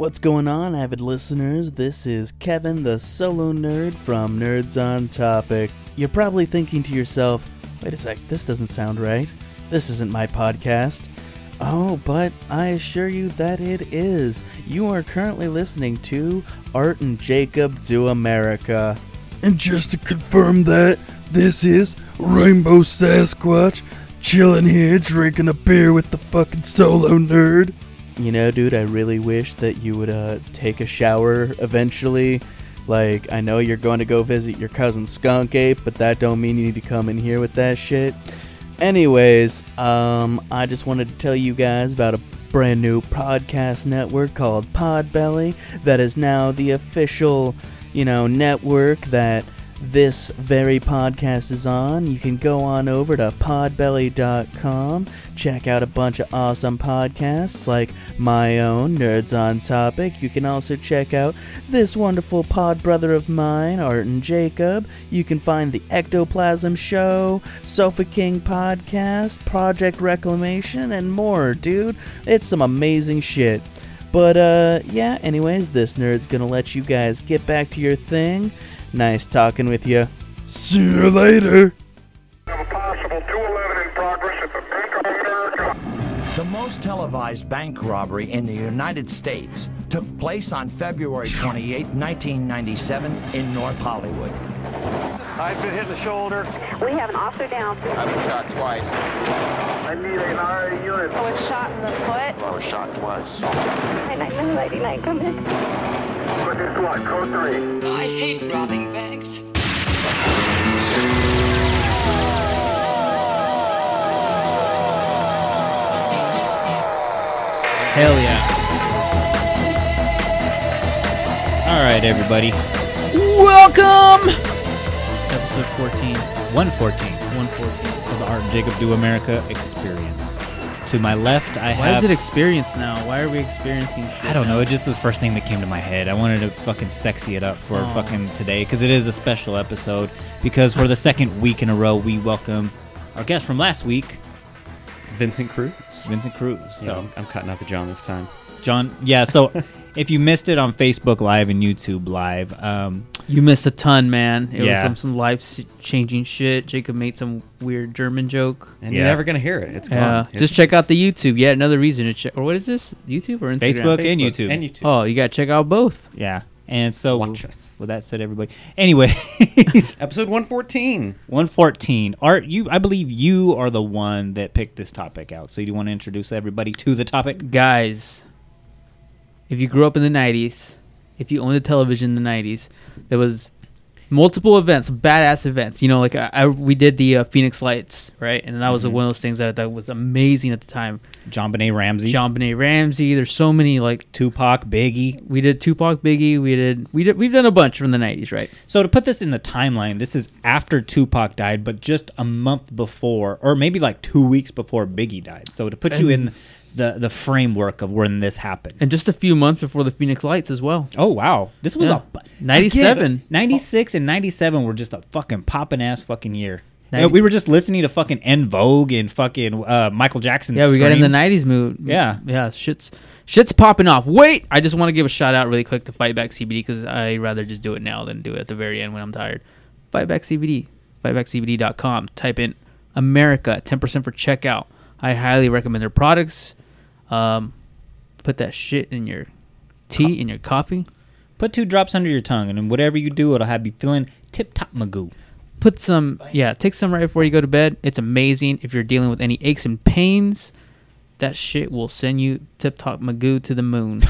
What's going on, avid listeners? This is Kevin, the solo nerd from Nerds on Topic. You're probably thinking to yourself, wait a sec, this doesn't sound right. This isn't my podcast. Oh, but I assure you that it is. You are currently listening to Art and Jacob Do America. And just to confirm that, this is Rainbow Sasquatch chilling here drinking a beer with the fucking solo nerd. You know, dude, I really wish that you would uh, take a shower eventually. Like, I know you're going to go visit your cousin Skunk Ape, but that don't mean you need to come in here with that shit. Anyways, um, I just wanted to tell you guys about a brand new podcast network called Podbelly that is now the official, you know, network that this very podcast is on. You can go on over to podbelly.com, check out a bunch of awesome podcasts like my own, Nerds on Topic. You can also check out this wonderful pod brother of mine, Art and Jacob. You can find the Ectoplasm Show, Sofa King Podcast, Project Reclamation, and more, dude. It's some amazing shit. But uh yeah, anyways, this nerd's gonna let you guys get back to your thing. Nice talking with you. See you later. Have a possible 211 in progress at the Bank of America. The most televised bank robbery in the United States took place on February 28, 1997, in North Hollywood. I've been hit in the shoulder. We have an officer down. I've been shot twice. I need an RA unit. I was shot in the foot. I was shot twice. And 999, come in. Put this to our code 3. I hate robbing banks. Hell yeah. All right, everybody. Welcome! Episode 14, 114, 114 of the Art and Jacob Do America experience. To my left, I have Why have. is it experience now? Why are we experiencing shit? I don't know. now? It just the first thing that came to my head. I wanted to fucking sexy it up for Oh. fucking today because it is a special episode. Because for the second week in a row, we welcome our guest from last week, Vincent Cruz. Vincent Cruz. So So, I'm, I'm cutting out the John this time. John, yeah. So, if you missed it on Facebook Live and YouTube Live, um, You missed a ton, man. It Yeah. was some, some life changing shit. Jacob made some weird German joke. And Yeah. you're never gonna hear it. It's Yeah. gone. Just check out the YouTube. Yeah, another reason to check. Or what is this? YouTube or Instagram? Facebook, and YouTube. And YouTube. Oh, you got to check out both. yeah. And so, Watch us. with that said, everybody. Anyway, Episode 114. 114. Art, you I believe you are the one that picked this topic out. So you want to introduce everybody to the topic? Guys, if you grew up in the 90s, if you owned a television in the 90s, there was multiple events, badass events. You know, like I, I we did the uh, Phoenix Lights, right? And that was Mm-hmm. one of those things that I thought was amazing at the time. JonBenét Ramsey, JonBenét Ramsey. There's so many like Tupac, Biggie. we did Tupac, Biggie. We did we did we've done a bunch from the '90s, right? So to put this in the timeline, this is after Tupac died, but just a month before, or maybe like two weeks before Biggie died. So to put you in the the framework of when this happened. And just a few months before the Phoenix Lights as well. Oh wow, this was Yeah. a 97. Again, 96 and 97 were just a fucking popping ass fucking year. Ninety- Yeah, we were just listening to fucking En Vogue and fucking uh, Michael Jackson. Yeah, we got in the '90s mood. Yeah. yeah, shit's shit's popping off. Wait, I just want to give a shout out really quick to Fight Back CBD because I rather just do it now than do it at the very end when I'm tired. Fight Back CBD, fightbackcbd.com. Type in America, 10% for checkout. I highly recommend their products. Um, put that shit in your tea, in your coffee. Put two drops under your tongue, and then whatever you do, it'll have you feeling tip top magoo. Put some, yeah, take some right before you go to bed. It's amazing. If you're dealing with any aches and pains, that shit will send you tip top magoo to the moon.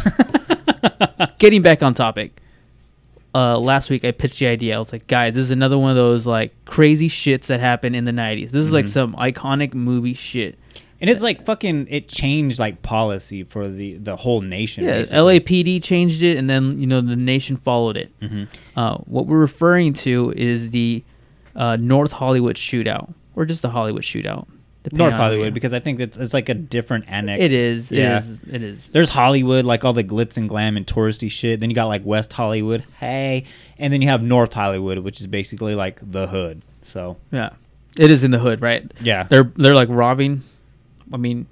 Getting back on topic. Uh, last week I pitched the idea. I was like, guys, this is another one of those like crazy shits that happened in the '90s. This is like some iconic movie shit. And it's like fucking, it changed like policy for the the whole nation. Yeah, basically. LAPD changed it, and then you know the nation followed it. Uh, what we're referring to is the uh, North Hollywood shootout, or just the Hollywood shootout. North Hollywood, because I think it's, it's like a different annex. It is. It Yeah. is. It is. There's Hollywood, like all the glitz and glam and touristy shit. Then you got like West Hollywood, hey, and then you have North Hollywood, which is basically like the hood. So Yeah, it is in the hood, right? yeah, They're they're like robbing. I mean,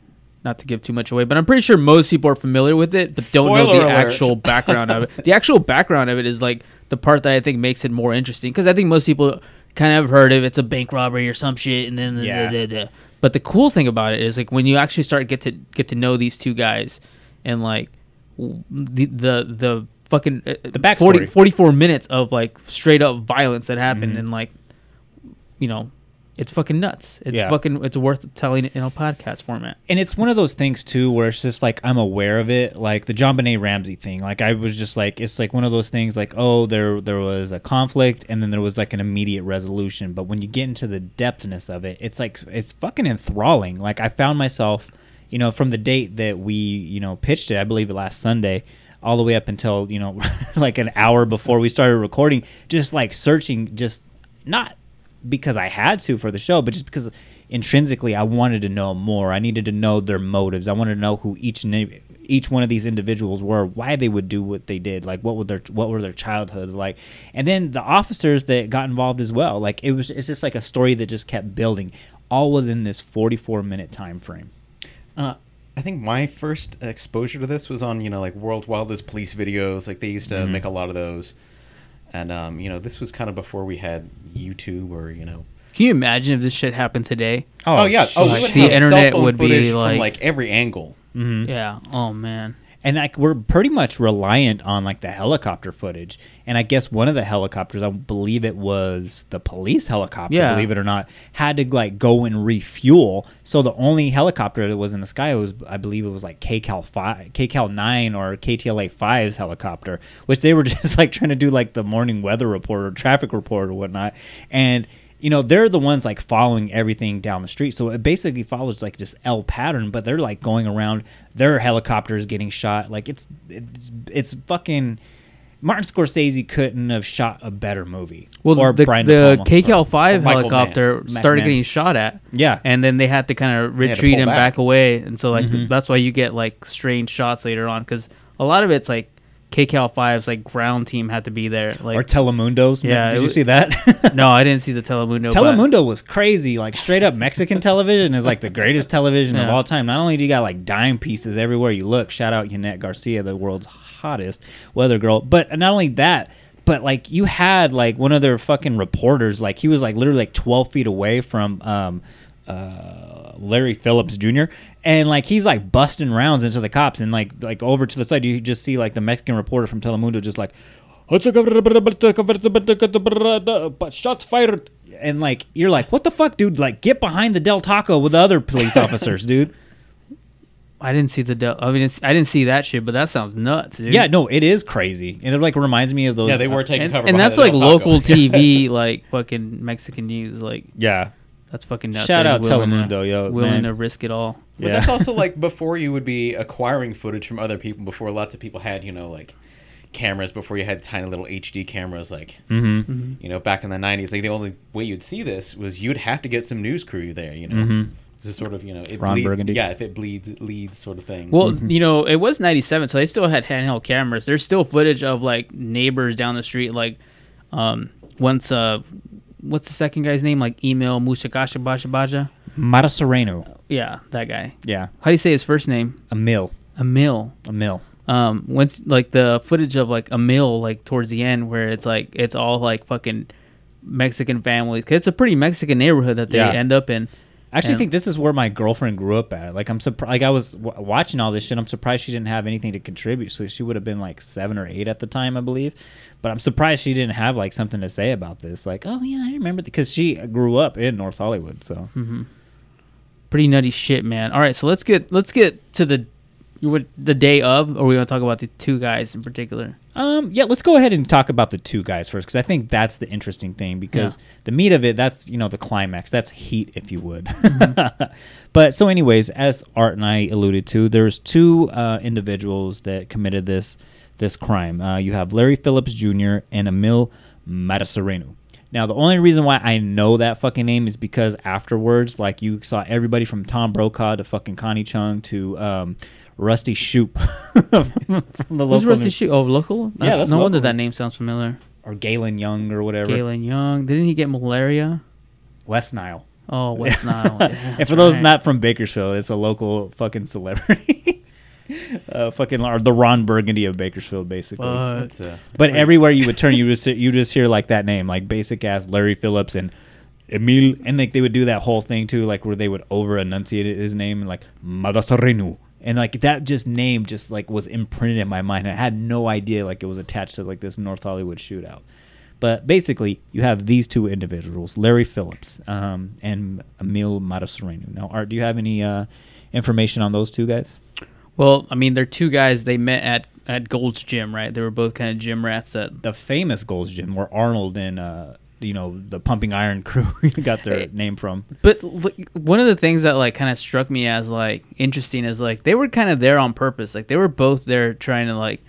not to give too much away, but I'm pretty sure most people are familiar with it, but don't know the alert. actual background of it. The actual background of it is like the part that I think makes it more interesting because I think most people kind of have heard of it's a bank robbery or some shit, and then Yeah. da, da, da. But the cool thing about it is like when you actually start get to get to know these two guys and like the the the fucking uh, The backstory. 40, 44 minutes of like straight up violence that happened Mm-hmm. and like you know it's fucking nuts. It's Yeah. fucking it's worth telling it in a podcast format. and it's one of those things too where it's just like I'm aware of it, like the JonBenét Ramsey thing. Like I was just like, it's like one of those things, like oh, there there was a conflict, and then there was like an immediate resolution. But when you get into the depthness of it, it's like it's fucking enthralling. Like I found myself, you know, from the date that we you know pitched it, I believe it last Sunday. All the way up until you know, like an hour before we started recording, just like searching, just not because I had to for the show, but just because intrinsically I wanted to know more. I needed to know their motives. I wanted to know who each each one of these individuals were, why they would do what they did, like what were their what were their childhoods like, and then the officers that got involved as well. Like it was, it's just like a story that just kept building, all within this 44 minute time frame. Uh, I think my first exposure to this was on you know like World Wildest Police videos. Like they used to Mhm. make a lot of those, and um, you know this was kind of before we had YouTube or you know. Can you imagine if this shit happened today? Oh, yeah. Oh, we Like, the internet would footage be from, like, like every angle. Mm-hmm. yeah. Oh man. And like we're pretty much reliant on like the helicopter footage. And i guess one of the helicopters i believe it was the police helicopter Yeah. believe it or not had to like go and refuel. So the only helicopter that was in the sky was i believe it was like kcal 5 kcal 9 or ktla 5's helicopter which they were just like trying to do like the morning weather report or traffic report or whatnot. And you know they're the ones like following everything down the street so it basically follows like this l pattern but they're like going around their helicopters getting shot like it's it's, it's fucking martin scorsese couldn't have shot a better movie Well, or the, Brian the De Palma. KCAL Or five helicopter Mann. started Mann. getting shot at. Yeah. and then they had to kind of They had to retreat and back. back away, and so like Mhm. that's why you get like strange shots later on because a lot of it's like KCAL 5's like ground team had to be there. Like or telemundos Yeah, did you see that no, I didn't see the Telemundo. but- Telemundo was crazy. Like straight up Mexican television is like the greatest television of all time. Not only do you got like dime pieces everywhere you look, shout out Yanet Garcia, the world's hottest weather girl. But not only that, but like you had like one of their fucking reporters, like he was like literally like twelve feet away from um uh Larry Phillips Jr. And like he's like busting rounds into the cops and like like over to the side you just see like the Mexican reporter from Telemundo just like but shots fired and like you're like what the fuck dude like get behind the del taco with the other police officers dude I didn't see the. Del- I mean, it's, I didn't see that shit, but that sounds nuts, dude. yeah no it is crazy and it like reminds me of those Yeah, they were uh, taking and, cover. and behind that's like local TV, like fucking Mexican news. Like yeah that's fucking nuts. Shout out just willing to- Telemundo, yo, willing man. to risk it all. But Yeah. that's also like before you would be acquiring footage from other people. Before lots of people had, you know, like cameras. Before you had tiny little HD cameras, like mm-hmm. you know, back in the '90s. Like the only way you'd see this was you'd have to get some news crew there. You know, Mhm. it's a sort of you know, it Ron bleed- Burgundy. Yeah, if it bleeds, it leads, sort of thing. Well, Mm-hmm. you know, it was 97, so they still had handheld cameras. There's still footage of like neighbors down the street, like um once uh what's the second guy's name? Like email Mushakasha Baja. Mata Sereno Yeah, that guy. yeah How do you say his first name? a mill Emil. Um, once like the footage of like Emil, like towards the end, where it's like it's all like fucking Mexican families. 'Cause it's a pretty Mexican neighborhood that they Yeah. end up in. I actually And- think this is where my girlfriend grew up at. Like I'm surprised. Like I was w- watching all this shit. I'm surprised she didn't have anything to contribute. So she would have been like seven or eight at the time, I believe. But I'm surprised she didn't have like something to say about this. Like, oh yeah, I remember because she grew up in North Hollywood. So mm-hmm. Pretty nutty shit, man. All right, so let's get let's get to the you would the day of, or we want to talk about the two guys in particular. Um, yeah, let's go ahead and talk about the two guys first because I think that's the interesting thing because the meat of it, that's, you know, the climax. That's heat, if you would. but so, anyways, as Art and I alluded to, there's two uh, individuals that committed this this crime. Uh, you have Larry Phillips Jr. and Emil Mataserenu. Now, the only reason why I know that fucking name is because afterwards, like you saw everybody from Tom Brokaw to fucking Connie Chung to um, Rusty Shoop from the Who's local Rusty news- Shoe? Oh, local. That's, that's no wonder that name sounds familiar. or Galen Young or whatever. Galen Young. Didn't he get malaria? West Nile. Oh, West Nile. Yeah, and for those right. not from Bakersfield, it's a local fucking celebrity. uh, fucking or the Ron Burgundy of Bakersfield, basically. But- That's, uh, but everywhere you would turn, you just you just hear like that name, like basic ass Larry Phillips and Emil, and like they would do that whole thing too, like where they would over enunciate his name like Madasarenu. And like that just name just like was imprinted in my mind. I had no idea like it was attached to like this North Hollywood shootout. But basically, you have these two individuals, Larry Phillips um, and Emil Madasarenu. Now, Art, do you have any uh, information on those two guys? Well, I mean, they're two guys. They met at at Gold's Gym, right? They were both kind of gym rats. That The famous Gold's Gym, where Arnold and uh, you know the Pumping Iron crew got their name from. But one of the things that like kind of struck me as like interesting is like they were kind of there on purpose. Like they were both there trying to like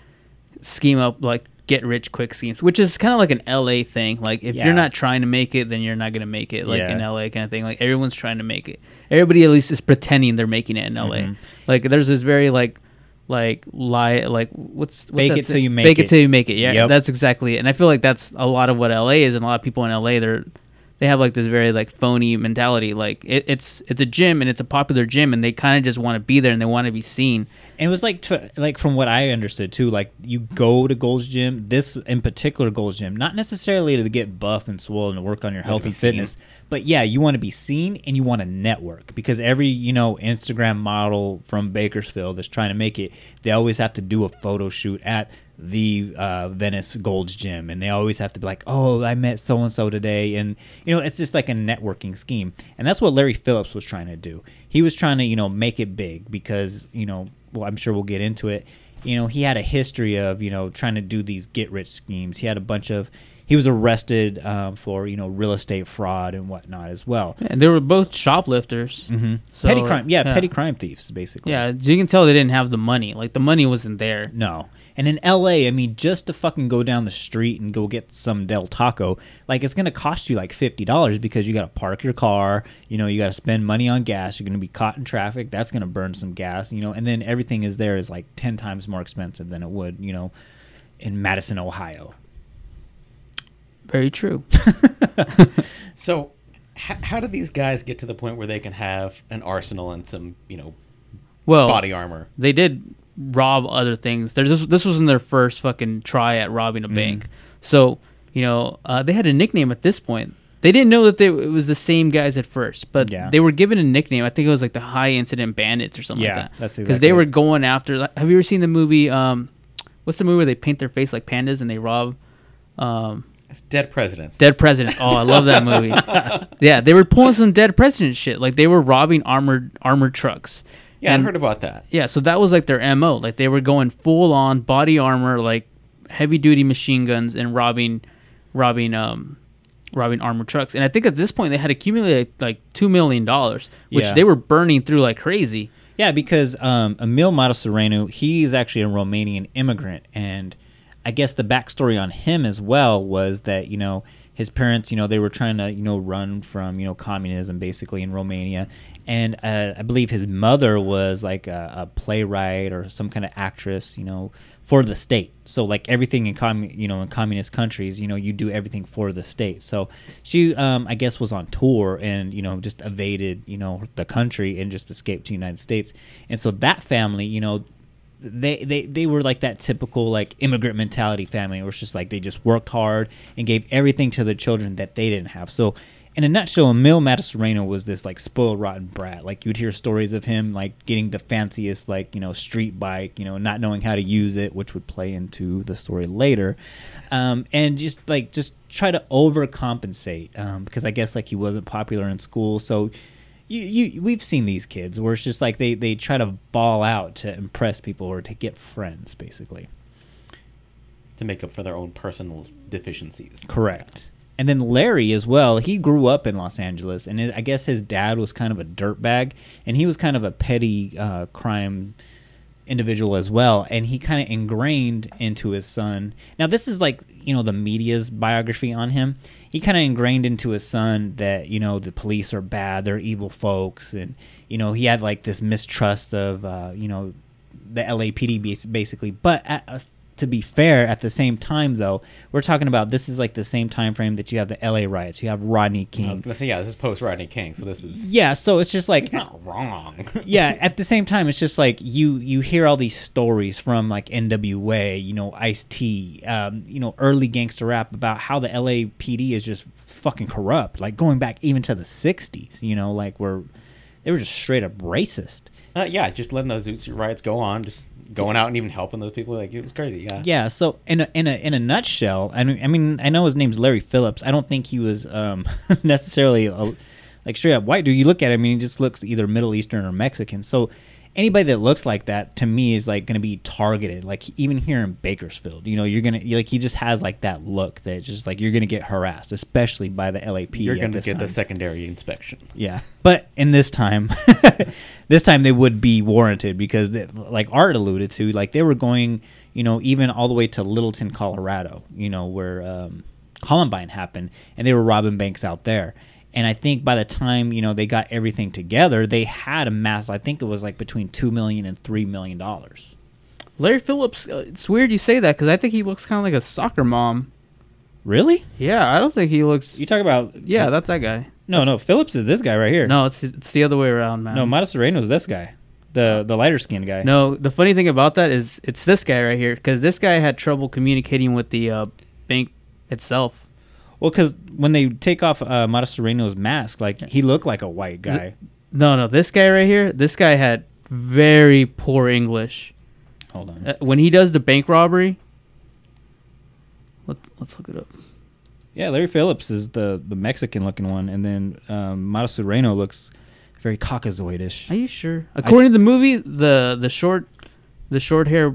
scheme up like get rich quick schemes, which is kind of like an LA thing. Like if Yeah. you're not trying to make it, then you're not gonna make it. Like Yeah. in LA kind of thing. Like everyone's trying to make it. Everybody at least is pretending they're making it in LA. Mhm. Like there's this very like like lie like what's, what's Fake that it till you make fake it. it till you make it. Yeah, Yep. that's exactly it. And I feel like that's a lot of what LA is, and a lot of people in LA they're they have like this very like phony mentality. Like it, it's it's a gym and it's a popular gym, and they kind of just want to be there and they want to be seen. And it was like, to, like from what I understood too, like you go to Gold's Gym, this in particular Gold's Gym, not necessarily to get buff and swole and to work on your to healthy be seen. fitness, but yeah, you want to be seen and you want to network because every you know Instagram model from Bakersfield that's trying to make it, they always have to do a photo shoot at the uh, Venice Gold's Gym, and they always have to be like, "Oh, I met so and so today," and you know, it's just like a networking scheme, and that's what Larry Phillips was trying to do. He was trying to, you know, make it big because, you know, well, I'm sure we'll get into it. You know, he had a history of, you know, trying to do these get rich schemes. He had a bunch of, he was arrested um, for, you know, real estate fraud and whatnot as well. And they were both shoplifters. hmm So, petty crime, yeah, yeah. petty crime thieves, basically. Yeah, so you can tell they didn't have the money. Like the money wasn't there. No. And in LA, I mean, just to fucking go down the street and go get some Del Taco, like it's gonna cost you like fifty dollars because you gotta park your car, you know, you gotta spend money on gas, you're gonna be caught in traffic, that's gonna burn some gas, you know, and then everything is there is like ten times more expensive than it would, you know, in Madison, Ohio. Very true. So, h- how do these guys get to the point where they can have an arsenal and some, you know, Well, body armor? They did rob other things. There's this, this wasn't their first fucking try at robbing a Mm-hmm. bank. So you know uh, they had a nickname at this point. They didn't know that they, it was the same guys at first, but Yeah. they were given a nickname. I think it was like the High Incident Bandits or something Yeah, like that. that's because exactly they were going after. Like, have you ever seen the movie? Um, what's the movie where they paint their face like pandas and they rob? Um, It's dead presidents. Dead President. Oh, I love that movie. yeah, they were pulling some Dead President shit. Like they were robbing armored armored trucks. Yeah, And- I heard about that. Yeah, so that was like their mo. Like they were going full on body armor, like heavy duty machine guns, and robbing, robbing, um, robbing armored trucks. And I think at this point they had accumulated like two million dollars, which Yeah. they were burning through like crazy. Yeah, because um, Emil Matosorenu, he's actually a Romanian immigrant, and I guess the backstory on him as well was that you know his parents, you know, they were trying to you know run from you know communism basically in Romania, and uh, I believe his mother was like a, a playwright or some kind of actress, you know, for the state. So like everything in commun, you know, in communist countries, you know, you do everything for the state. So she, um, I guess, was on tour and you know just evaded, you know, the country and just escaped to the United States. And so that family, you know, they, they they were like that typical like immigrant mentality family where it's just like they just worked hard and gave everything to the children that they didn't have. So in a nutshell emil matasoreno was this like spoiled rotten brat. Like you'd hear stories of him like getting the fanciest like you know street bike you know not knowing how to use it which would play into the story later. Um, and just like just try to overcompensate um, because i guess like he wasn't popular in school. So you, you we've seen these kids where it's just like they they try to ball out to impress people or to get friends basically. To make up for their own personal deficiencies. correct. And then larry as well he grew up in los angeles and i guess his dad was kind of a dirtbag and he was kind of a petty uh, crime individual as well and he kind of ingrained into his son. Now this is like you know the media's biography on him he kind of ingrained into his son that you know the police are bad they're evil folks and you know he had like this mistrust of uh, you know the lapd basically. But at to be fair, at the same time though, we're talking about this is like the same time frame that you have the L.A. riots, you have Rodney King. I was gonna say yeah, this is post Rodney King, so this is Yeah, so it's just like not wrong. yeah, at the same time, it's just like you you hear all these stories from like NWA, you know, Ice T, um, you know, early gangster rap about how the LAPD is just fucking corrupt, like going back even to the '60s, you know, like where they were just straight up racist. Uh, yeah, just letting those Zoot Suit riots go on, just going out and even helping those people, like it was crazy. Yeah. Yeah. So in a in a in a nutshell, I mean, I mean, I know his name's Larry Phillips. I don't think he was um, necessarily a, like straight up white dude. You look at him, and he just looks either Middle Eastern or Mexican. So anybody that looks like that to me is like going to be targeted. Like even here in Bakersfield, you know, you're gonna like he just has like that look that just like you're gonna get harassed, especially by the LAPD. You're gonna get the secondary inspection. Yeah, but in this time, this time they would be warranted because, they, like Art alluded to, like they were going, you know, even all the way to Littleton, Colorado, you know, where um, Columbine happened, and they were robbing banks out there. And I think by the time you know they got everything together, they had a mass. I think it was like between two million and three million dollars. Larry Phillips. Uh, it's weird you say that because I think he looks kind of like a soccer mom. Really? Yeah, I don't think he looks. You talk about Yeah, that's that guy. no, no. Phillips is this guy right here. No, it's it's the other way around, man. no. Mata Sereno's this guy, the the lighter skinned guy. No, the funny thing about that is it's this guy right here because this guy had trouble communicating with the uh, bank itself. Well, because when they take off uh, Mata mask, like he looked like a white guy. No, no, this guy right here, this guy had very poor English. Hold on. Uh, when he does the bank robbery, let's let's look it up. Yeah, Larry Phillips is the the Mexican looking one, and then um, Mata looks very Caucasoidish. Are you sure? According to the movie, the the short, the short hair,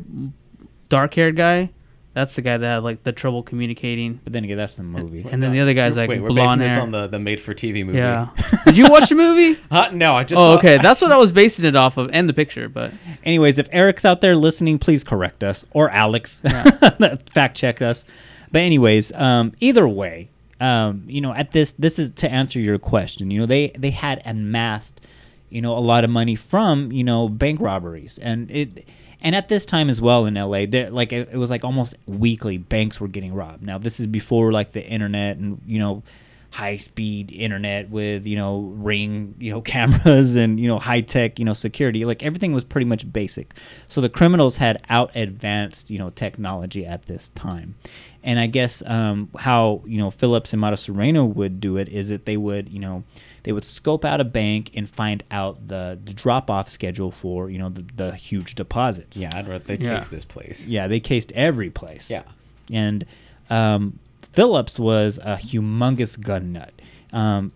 dark haired guy, that's the guy that had like the trouble communicating. But then again, that's the movie. And then the other guy's like Wait, we're blonde basing this on the, the made for TV movie. yeah. Did you watch the movie? Huh? No, I just. oh, okay. That's what I was basing it off of, and the picture. But Anyways, if Eric's out there listening, please correct us or Alex, fact check us. But anyways, um, either way, um, you know, at this, this is to answer your question. You know, they they had amassed, you know, a lot of money from you know bank robberies, and it, and at this time as well in LA, there like it, it was like almost weekly banks were getting robbed. Now this is before like the internet and you know high speed internet with you know ring you know cameras and you know high tech you know security. Like everything was pretty much basic. So the criminals had out advanced you know technology at this time. And i guess um, how you know phillips and Mata sereno would do it is that they would you know they would scope out a bank and find out the, the drop off schedule for you know the, the huge deposits Yeah, I'd rather they Yeah. case this place. yeah, they cased every place. Yeah. And um, Phillips was a humongous gun nut, um,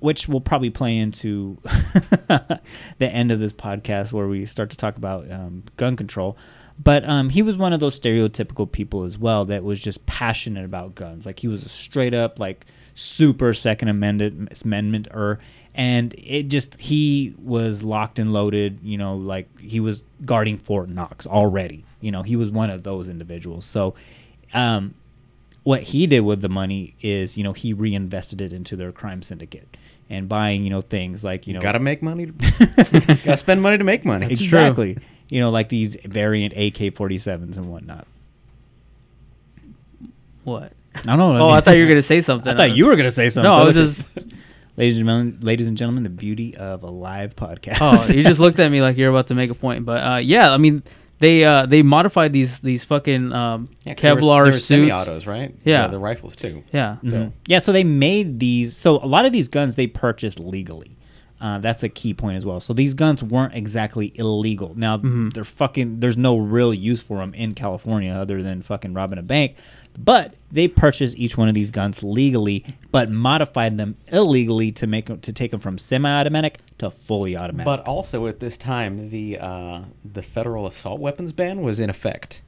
which will probably play into the end of this podcast where we start to talk about um, gun control. But um, he was one of those stereotypical people as well that was just passionate about guns. Like he was a straight up, like super Second Amendment Amendment er, and it just he was locked and loaded. You know, like he was guarding Fort Knox already. You know, he was one of those individuals. So, um, what he did with the money is, you know, he reinvested it into their crime syndicate and buying, you know, things like, you know, Gotta make money. gotta spend money to make money. exactly, you know, like these variant AK-47s and whatnot. what? I don't. Oh, I thought you were gonna say something. I thought you were gonna say something. No, I was just. ladies and gentlemen, ladies and gentlemen, the beauty of a live podcast. Oh, you just looked at me like you're about to make a point, but uh, yeah, I mean, they uh, they modified these these fucking um, Yeah, 'cause there was- Kevlar there was suits. semi-autos, right? Yeah. The, the rifles too. Yeah. So Mhm. yeah, so they made these. So a lot of these guns they purchased legally. Uh, that's a key point as well. So these guns weren't exactly illegal. Now they're fucking. There's no real use for them in California other than fucking robbing a bank. But they purchased each one of these guns legally, but modified them illegally to make to take them from semi-automatic to fully automatic. But also at this time, the uh, the federal assault weapons ban was in effect.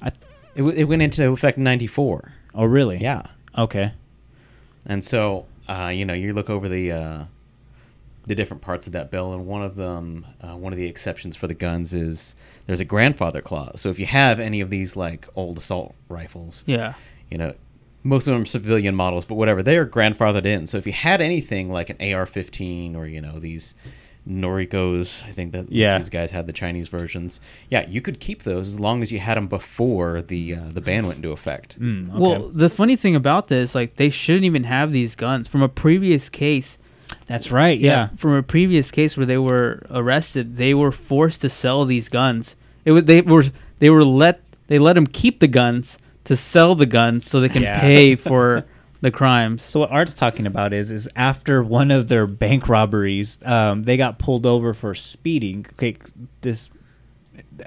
I, It, w- it went into effect in '94. oh really? Yeah, Okay. and so uh, you know you look over the uh, the different parts of that bill, and one of them, uh, one of the exceptions for the guns is there's a grandfather clause. So if you have any of these like old assault rifles, Yeah. you know, most of them are civilian models, but whatever, they are grandfathered in. So if you had anything like an AR-15 or you know these Norincos. I think that Yeah. these guys had the Chinese versions. Yeah, you could keep those as long as you had them before the uh, the ban went into effect. Mm, okay. Well, the funny thing about this, like, they shouldn't even have these guns. From a previous case, that's right. Yeah. from a previous case where they were arrested, they were forced to sell these guns. It was they were they were let they let them keep the guns to sell the guns so they can Yeah. pay for the crimes. So what Art's talking about is is after one of their bank robberies, um, they got pulled over for speeding. Okay, this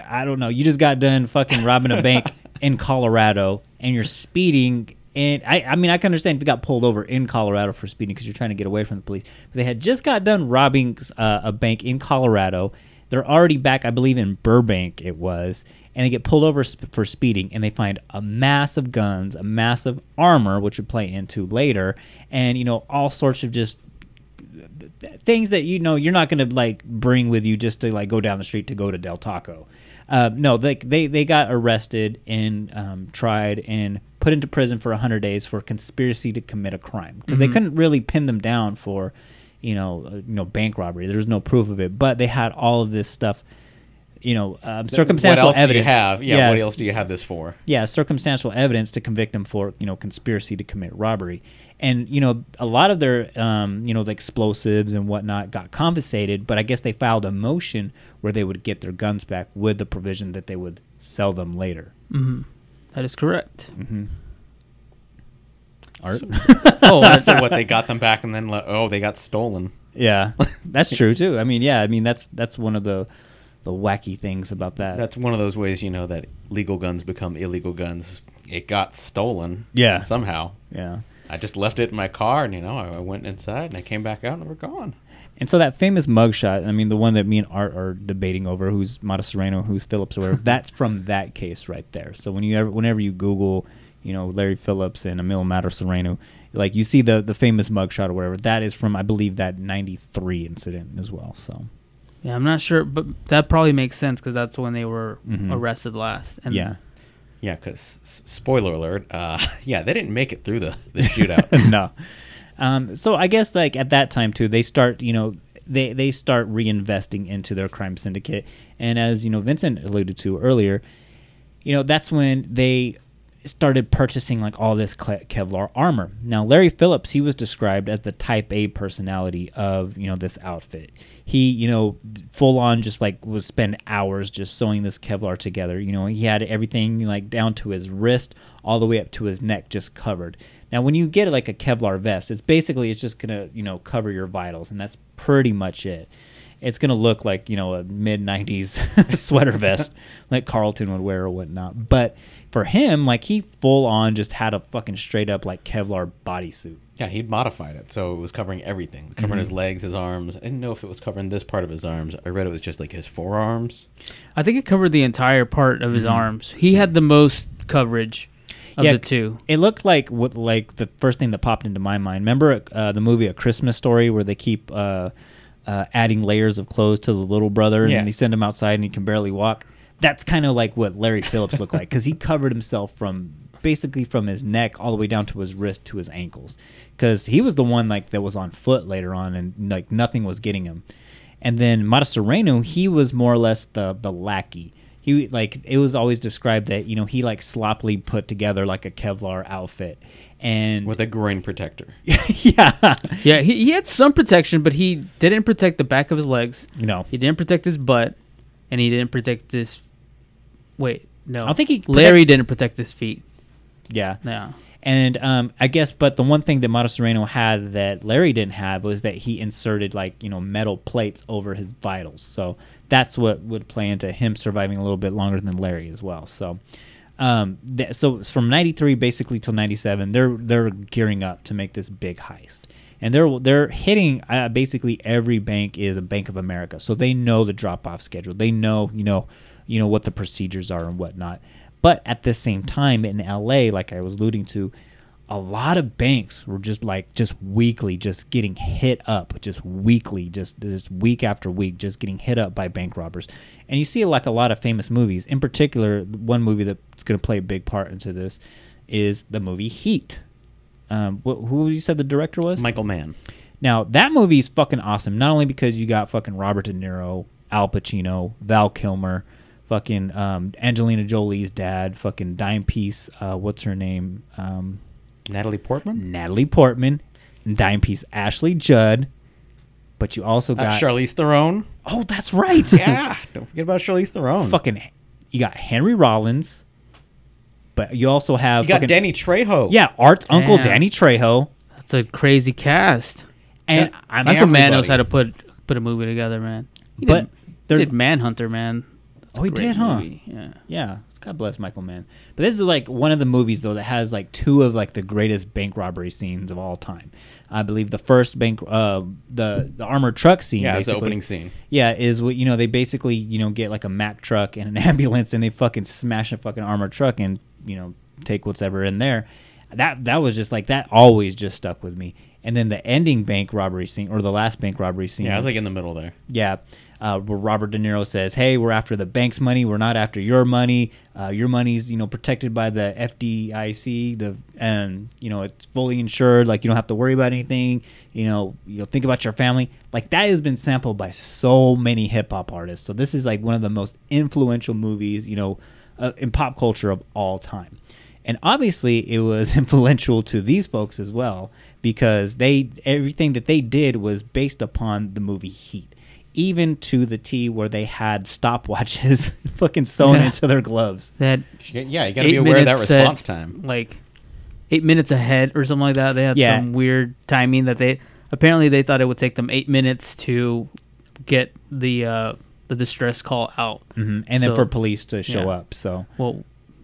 I don't know. You just got done fucking robbing a bank in Colorado, and you're speeding. And I, I mean, I can understand if you got pulled over in Colorado for speeding because you're trying to get away from the police. But they had just got done robbing uh, a bank in Colorado. They're already back, I believe, in Burbank. It was, and they get pulled over sp- for speeding, and they find a mass of guns, a mass of armor, which would play into later, and you know all sorts of just things that you know you're not going to like bring with you just to like go down the street to go to Del Taco. Uh, no, they, they they got arrested and um, tried and put into prison for 100 days for conspiracy to commit a crime because they Mhm. couldn't really pin them down for you know uh, you know bank robbery. There's no proof of it, but they had all of this stuff. You know, um, circumstantial what else evidence. Do you have? Yeah, what else do you have this for? Yeah, circumstantial evidence to convict them for you know conspiracy to commit robbery, and you know a lot of their um, you know the explosives and whatnot got confiscated, but I guess they filed a motion where they would get their guns back with the provision that they would sell them later. hmm That is correct. Mm-hmm. Art. oh, so, so what? They got them back, and then le- oh, they got stolen. Yeah, that's true too. I mean, yeah, I mean that's that's one of the the wacky things about that. That's one of those ways, you know, that legal guns become illegal guns. It got stolen. Yeah. Somehow. Yeah. I just left it in my car, and you know, I I went inside, and I came back out, and they were gone. And so that famous mugshot, I mean, the one that me and Art are debating over, who's Mata Sereno, who's Phillips, or whatever, that's from that case right there. So when you ever, whenever you Google, you know, Larry Phillips and Emil Mata Sereno, like you see the the famous mugshot or whatever, that is from I believe that '93 incident as well. So Yeah, I'm not sure, but that probably makes sense because that's when they were Mhm. arrested last. And yeah, Yeah, because spoiler alert, uh, yeah, they didn't make it through the, the shootout. no. Um, so I guess like at that time too, they start you know they they start reinvesting into their crime syndicate, and as you know Vincent alluded to earlier, you know that's when they started purchasing like all this Kevlar armor. Now Larry Phillips, he was described as the Type A personality of you know this outfit. He you know full on just like was spend hours just sewing this Kevlar together. You know he had everything like down to his wrist all the way up to his neck just covered. Now when you get like a Kevlar vest, it's basically it's just gonna you know cover your vitals and that's pretty much it it's gonna look like you know a mid '90s sweater vest like Carlton would wear or whatnot. But for him, like he full on just had a fucking straight up like Kevlar bodysuit. yeah, he'd modified it, so it was covering everything, covering Mhm. his legs, his arms. I didn't know if it was covering this part of his arms. I read it was just like his forearms. I think it covered the entire part of his Mhm. arms. He had the most coverage of Yeah, the two. It looked like what like the first thing that popped into my mind. Remember uh, the movie A Christmas Story where they keep uh, uh, adding layers of clothes to the little brother Yeah. and they send him outside and he can barely walk. That's kind of like what Larry Phillips looked like because he covered himself from basically from his neck all the way down to his wrist to his ankles because he was the one like that was on foot later on and like nothing was getting him. And then Mata Sereno, he was more or less the the lackey. He like it was always described that you know he like sloppily put together like a Kevlar outfit, and with a groin protector. yeah, Yeah, he, he had some protection, but he didn't protect the back of his legs. No. He didn't protect his butt, and he didn't protect his. Wait, no. I think he Larry protect- didn't protect his feet. Yeah. Yeah. And um, I guess, but the one thing that Mata Sereno had that Larry didn't have was that he inserted like you know metal plates over his vitals. So that's what would play into him surviving a little bit longer than Larry as well. So, um, th- so from '93 basically till '97, they're they're gearing up to make this big heist, and they're they're hitting uh, basically every bank is a Bank of America, so they know the drop off schedule. They know you know you know what the procedures are and whatnot. But at the same time, in LA, like I was alluding to, a lot of banks were just like just weekly, just getting hit up, just weekly, just just week after week, just getting hit up by bank robbers. And you see like a lot of famous movies. In particular, one movie that's going to play a big part into this is the movie Heat. Um, wh- who you said the director was? Michael Mann. Now that movie is fucking awesome. Not only because you got fucking Robert De Niro, Al Pacino, Val Kilmer, fucking um, Angelina Jolie's dad, fucking dime piece. Uh, what's her name? Um, Natalie Portman. Natalie Portman, and dime piece Ashley Judd. But you also Uh, got Charlize Theron. Oh, that's right. Yeah, don't forget about Charlize Theron. fucking. You got Henry Rollins, but you also have You got fucking- Danny Trejo. Yeah, Art's uncle Danny Trejo. That's a crazy cast. And I'm Michael Mann knows how to put put a movie together, man. He But did, there's- did Manhunter, man. A Oh, he did, huh? movie, Yeah. Yeah, God bless Michael Mann. But this is like one of the movies though that has like two of like the greatest bank robbery scenes of all time. I believe the first bank, uh, the the armored truck scene. Yeah, the opening scene. Yeah, is what you know. They basically you know get like a Mack truck and an ambulance, and they fucking smash a fucking armored truck and you know take whatever in there. That that was just like that always just stuck with me. And then the ending bank robbery scene or the last bank robbery scene. Yeah, I was like in the middle there. Yeah, uh, where Robert De Niro says, "Hey, we're after the bank's money. We're not after your money. Uh, your money's you know protected by the FDIC. The and you know it's fully insured. Like you don't have to worry about anything. You know, you know, think about your family. Like that has been sampled by so many hip hop artists. So this is like one of the most influential movies you know uh, in pop culture of all time. And obviously, it was influential to these folks as well because they everything that they did was based upon the movie Heat, even to the T where they had stopwatches fucking sewn Yeah. into their gloves. That Yeah, you got to be aware of that minutes said, response time. Like eight minutes ahead or something like that. They had Yeah. some weird timing that they apparently they thought it would take them eight minutes to get the uh, the distress call out. hmm And then for police to show yeah. up. So Well,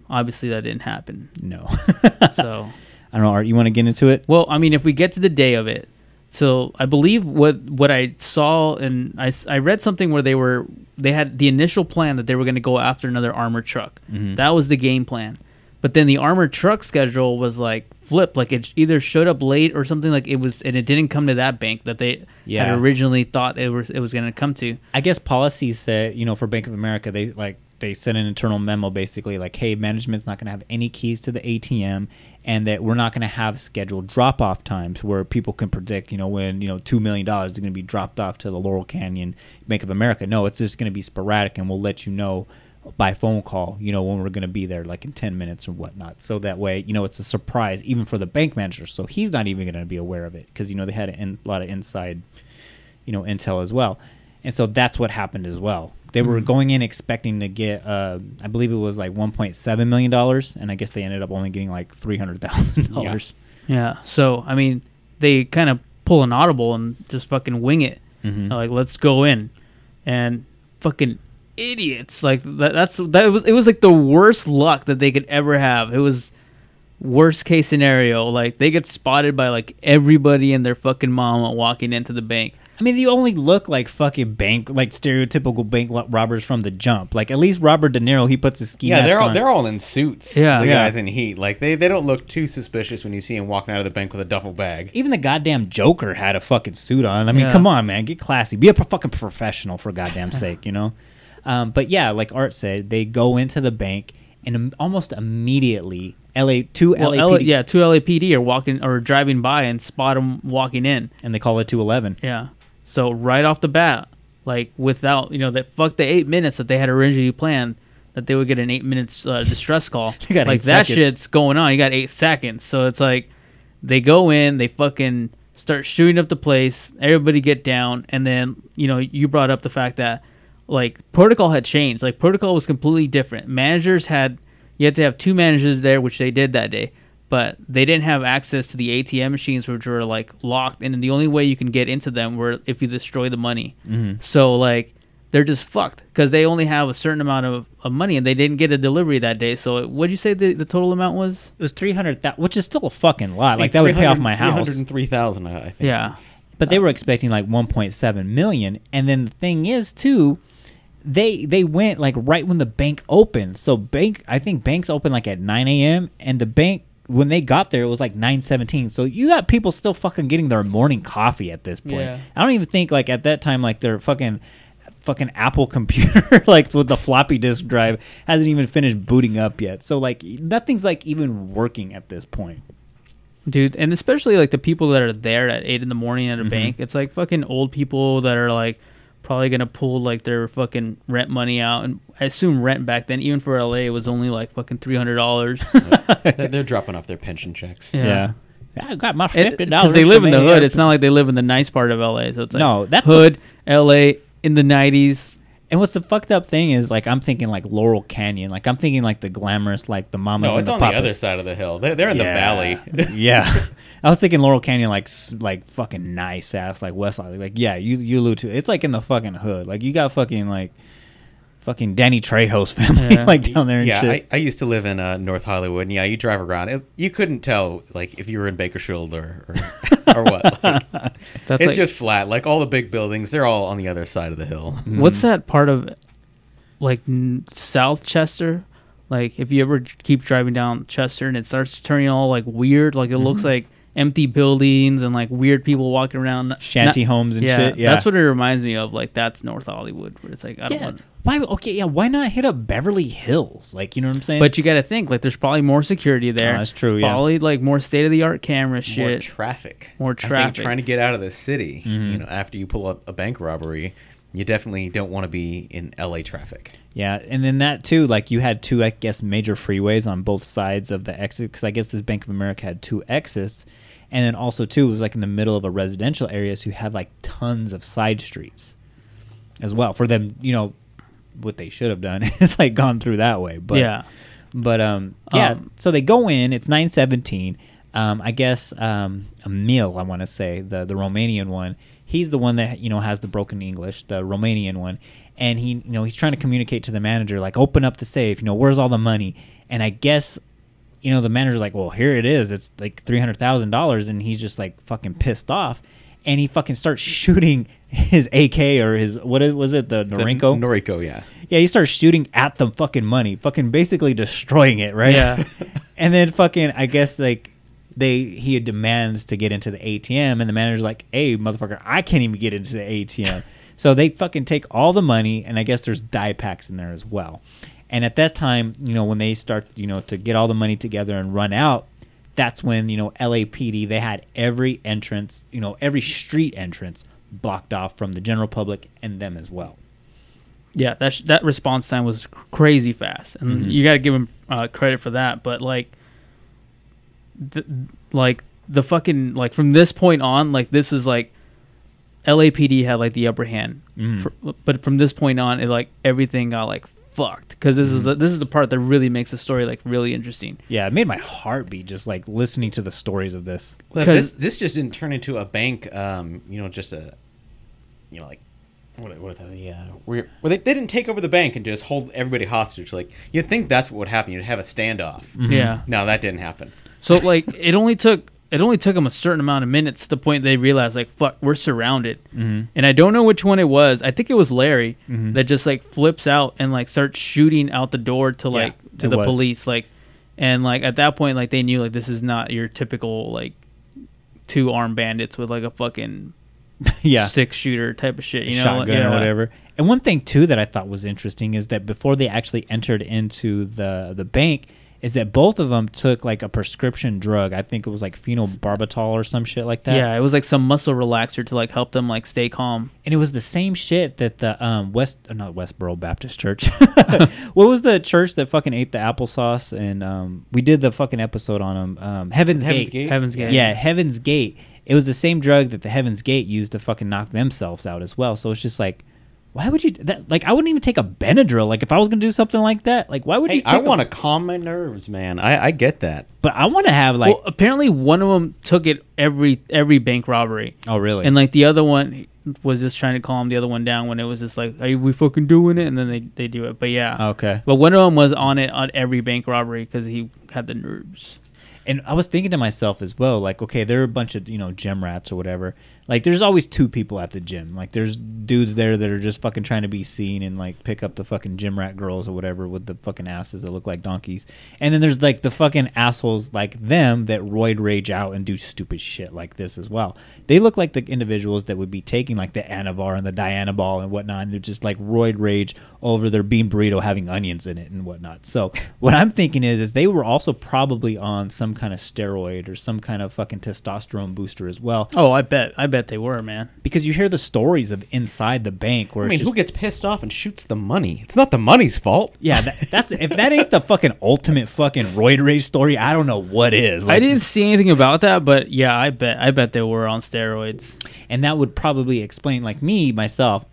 obviously that didn't happen. no, So I don't know. Art, you want to get into it? Well, I mean, if we get to the day of it, so I believe what what I saw and I, I read something where they were they had the initial plan that they were going to go after another armored truck. Mhm. That was the game plan. But then the armored truck schedule was like flipped, like it either showed up late or something like it was, and it didn't come to that bank that they Yeah. had originally thought it was it was going to come to. I guess policies that you know, for Bank of America, they like they sent an internal memo basically like, hey, management's not going to have any keys to the ATM, and that we're not going to have scheduled drop off times where people can predict, you know, when you know two million dollars is going to be dropped off to the Laurel Canyon Bank of America. No, it's just going to be sporadic, and we'll let you know by phone call, you know, when we're going to be there, like in 10 minutes or whatnot. So that way, you know, it's a surprise even for the bank manager. So he's not even going to be aware of it because, you know, they had a, lot of inside you know intel as well and so that's what happened as well they were Mhm. going in expecting to get uh, i believe it was like 1.7 million dollars and i guess they ended up only getting like $300000 Yeah. So I mean, they kind of pull an audible and just fucking wing it. Mhm. Like, let's go in, and fucking idiots. Like that, that's that was it was like the worst luck that they could ever have. It was worst case scenario. Like they get spotted by like everybody and their fucking mama walking into the bank. I mean they only look like fucking bank like stereotypical bank lo- robbers from the jump like at least robert de niro he puts his ski Yeah, mask they're all on. they're all in suits. Yeah. the Yeah. guys in heat. Like they, they don't look too suspicious when you see him walking out of the bank with a duffel bag. even the goddamn Joker had a fucking suit on. I mean, Yeah. come on, man, get classy. Be a pro- fucking professional for goddamn sake, you know. Um, but yeah, like Art said, they go into the bank and im- almost immediately, LA two Well, LAPD, L- yeah, two LAPD are walking or driving by and spot them walking in. and they call it two eleven. Yeah. So right off the bat, like without you know that fuck the eight minutes that they had originally planned that they would get an eight minutes uh, distress call. Got like that seconds. shit's going on. You got eight seconds. So it's like they go in, they fucking start shooting up the place. Everybody get down, and then you know you brought up the fact that like protocol had changed. Like protocol was completely different. Managers had you had to have two managers there, which they did that day. But they didn't have access to the ATM machines, which were like locked, and the only way you can get into them were if you destroy the money. Mhm. So like they're just fucked because they only have a certain amount of, of money, and they didn't get a delivery that day. So what did you say the, the total amount was? It was three hundred thousand, which is still a fucking lot. Like that would pay off my house. 303,000, I think. Yeah. But they were expecting like 1.7 million, and then the thing is too, they they went like right when the bank opened. So bank, I think banks open like at 9 a.m. and the bank when they got there it was like 9:17. So you got people still fucking getting their morning coffee at this point. Yeah. I don't even think like at that time like their fucking fucking Apple computer like with the floppy disk drive hasn't even finished booting up yet. So like nothing's like even working at this point. dude and especially like the people that are there at eight in the morning at a Mhm. bank it's like fucking old people that are like probably gonna pull like their fucking rent money out and i assume rent back then even for la was only like fucking $300 They're, they're dropping off their pension checks. Yeah. I got my fifty dollars. because they live in the hood it's not like they live in the nice part of la so it's like No, that's the- hood la in the 90s And what's the fucked up thing is like I'm thinking like Laurel Canyon, like I'm thinking like the glamorous, like the mamas. No, it's the on the other side of the hill. They're, they're in the valley. yeah, I was thinking Laurel Canyon, like like fucking nice ass, like Westside. Like yeah, you you allude to it. it's like in the fucking hood. Like you got fucking like fucking Danny Trejo's family Yeah. like down there and yeah, shit. I, I used to live in uh, North Hollywood, and yeah, you drive around, it, you couldn't tell like if you were in Bakersfield or or, or what. Like, That's it's like- just flat. Like all the big buildings, they're all on the other side of the hill. What's that part of like n- South Chester? Like if you ever keep driving down Chester and it starts turning all like weird, like it looks Mhm. like empty buildings and like weird people walking around. Shanty homes and shit, yeah. that's what it reminds me of. Like that's North Hollywood, where it's like I don't yeah. want. Why? Okay, yeah. Why not hit up Beverly Hills? Like you know what I'm saying? But you got to think like there's probably more security there. Oh, that's true, yeah. Probably like more state of the art camera shit. More traffic. More I think traffic. trying to get out of the city, Mhm. you know, after you pull up a bank robbery, you definitely don't want to be in LA traffic. Yeah, and then that too, like you had two, I guess, major freeways on both sides of the exit. Because I guess this Bank of America had two exits, and then also too, it was like in the middle of a residential area, so you had like tons of side streets, as well. For them, you know, what they should have done is like gone through that way. But Yeah. but um, yeah. Um, so they go in. It's nine seventeen. Um, I guess um, Emil, I want to say the the Romanian one. He's the one that you know has the broken English, the Romanian one, and he you know he's trying to communicate to the manager like open up the safe. You know where's all the money? And I guess you know the manager's like, well here it is. It's like three hundred thousand dollars, and he's just like fucking pissed off, and he fucking starts shooting his AK or his what is- was it the Norinco? Noriko, yeah. Yeah, he starts shooting at the fucking money, fucking basically destroying it, right? Yeah. and then fucking, I guess like they he demands to get into the ATM, and the manager's like, "Hey, motherfucker, I can't even get into the ATM." so they fucking take all the money, and I guess there's die packs in there as well. And at that time, you know, when they start, you know, to get all the money together and run out, that's when you know LAPD they had every entrance, you know, every street entrance blocked off from the general public and them as well. Yeah, that sh- that response time was crazy fast, and Mhm. you got to give them uh, credit for that. But like, th- like the fucking like from this point on, like this is like LAPD had like the upper hand, Mhm. For- but from this point on, it like everything got like fucked because this is the, this is the part that really makes the story like really interesting. Yeah, it made my heart beat just like listening to the stories of this. Well, this, this just didn't turn into a bank, um, you know, just a, you know, like, what, what are the, uh, where, where they, they didn't take over the bank and just hold everybody hostage. Like, you'd think that's what would happen. You'd have a standoff. Mhm. Yeah. No, that didn't happen. So like it only took it only took them a certain amount of minutes to the point they realized like fuck we're surrounded, Mhm. and I don't know which one it was. I think it was Larry Mhm. that just like flips out and like starts shooting out the door to like to the was. police like, and like at that point like they knew like this is not your typical like two armed bandits with like a fucking Yeah. six shooter type of shit you know shotgun yeah. or whatever. And one thing too that I thought was interesting is that before they actually entered into the the bank, is that both of them took like a prescription drug. I think it was like phenobarbital or some shit like that. Yeah, it was like some muscle relaxer to like help them like stay calm. And it was the same shit that the um West uh, not Westboro Baptist Church. what was the church that fucking ate the applesauce and um we did the fucking episode on them um Heaven's, Heaven's Gate. Gate? Heaven's Gate. Yeah, Heaven's Gate. It was the same drug that the Heaven's Gate used to fucking knock themselves out as well. So it's just like why would you that like I wouldn't even take a Benadryl like if I was going to do something like that. Like why would you Hey, take I a- want to calm my nerves, man. I, I get that. But I want to have like well, apparently one of them took it every every bank robbery. Oh, really? And like the other one was just trying to calm the other one down when it was just like, "Are we fucking doing it?" And then they they do it. But yeah, Okay. But one of them was on it on every bank robbery because he had the nerves. And I was thinking to myself as well, like, okay, there are a bunch of, you know, gym rats or whatever. Like, there's always two people at the gym. Like, there's dudes there that are just fucking trying to be seen and, like, pick up the fucking gym rat girls or whatever with the fucking asses that look like donkeys. And then there's, like, the fucking assholes like them that roid rage out and do stupid shit like this as well. They look like the individuals that would be taking, like, the Anavar and the Dianabol and whatnot. And they're just, like, roid rage over their bean burrito having onions in it and whatnot. So, what I'm thinking is, is they were also probably on some kind of steroid or some kind of fucking testosterone booster as well. Oh, I bet. I bet they were, man. Because you hear the stories of inside the bank where I it's mean, just who gets pissed off and shoots the money? It's not the money's fault. Yeah, that, that's if that ain't the fucking ultimate fucking roid rage story, I don't know what is. I didn't see anything about that, but yeah, I bet. I bet they were on steroids. and that would probably explain like me myself.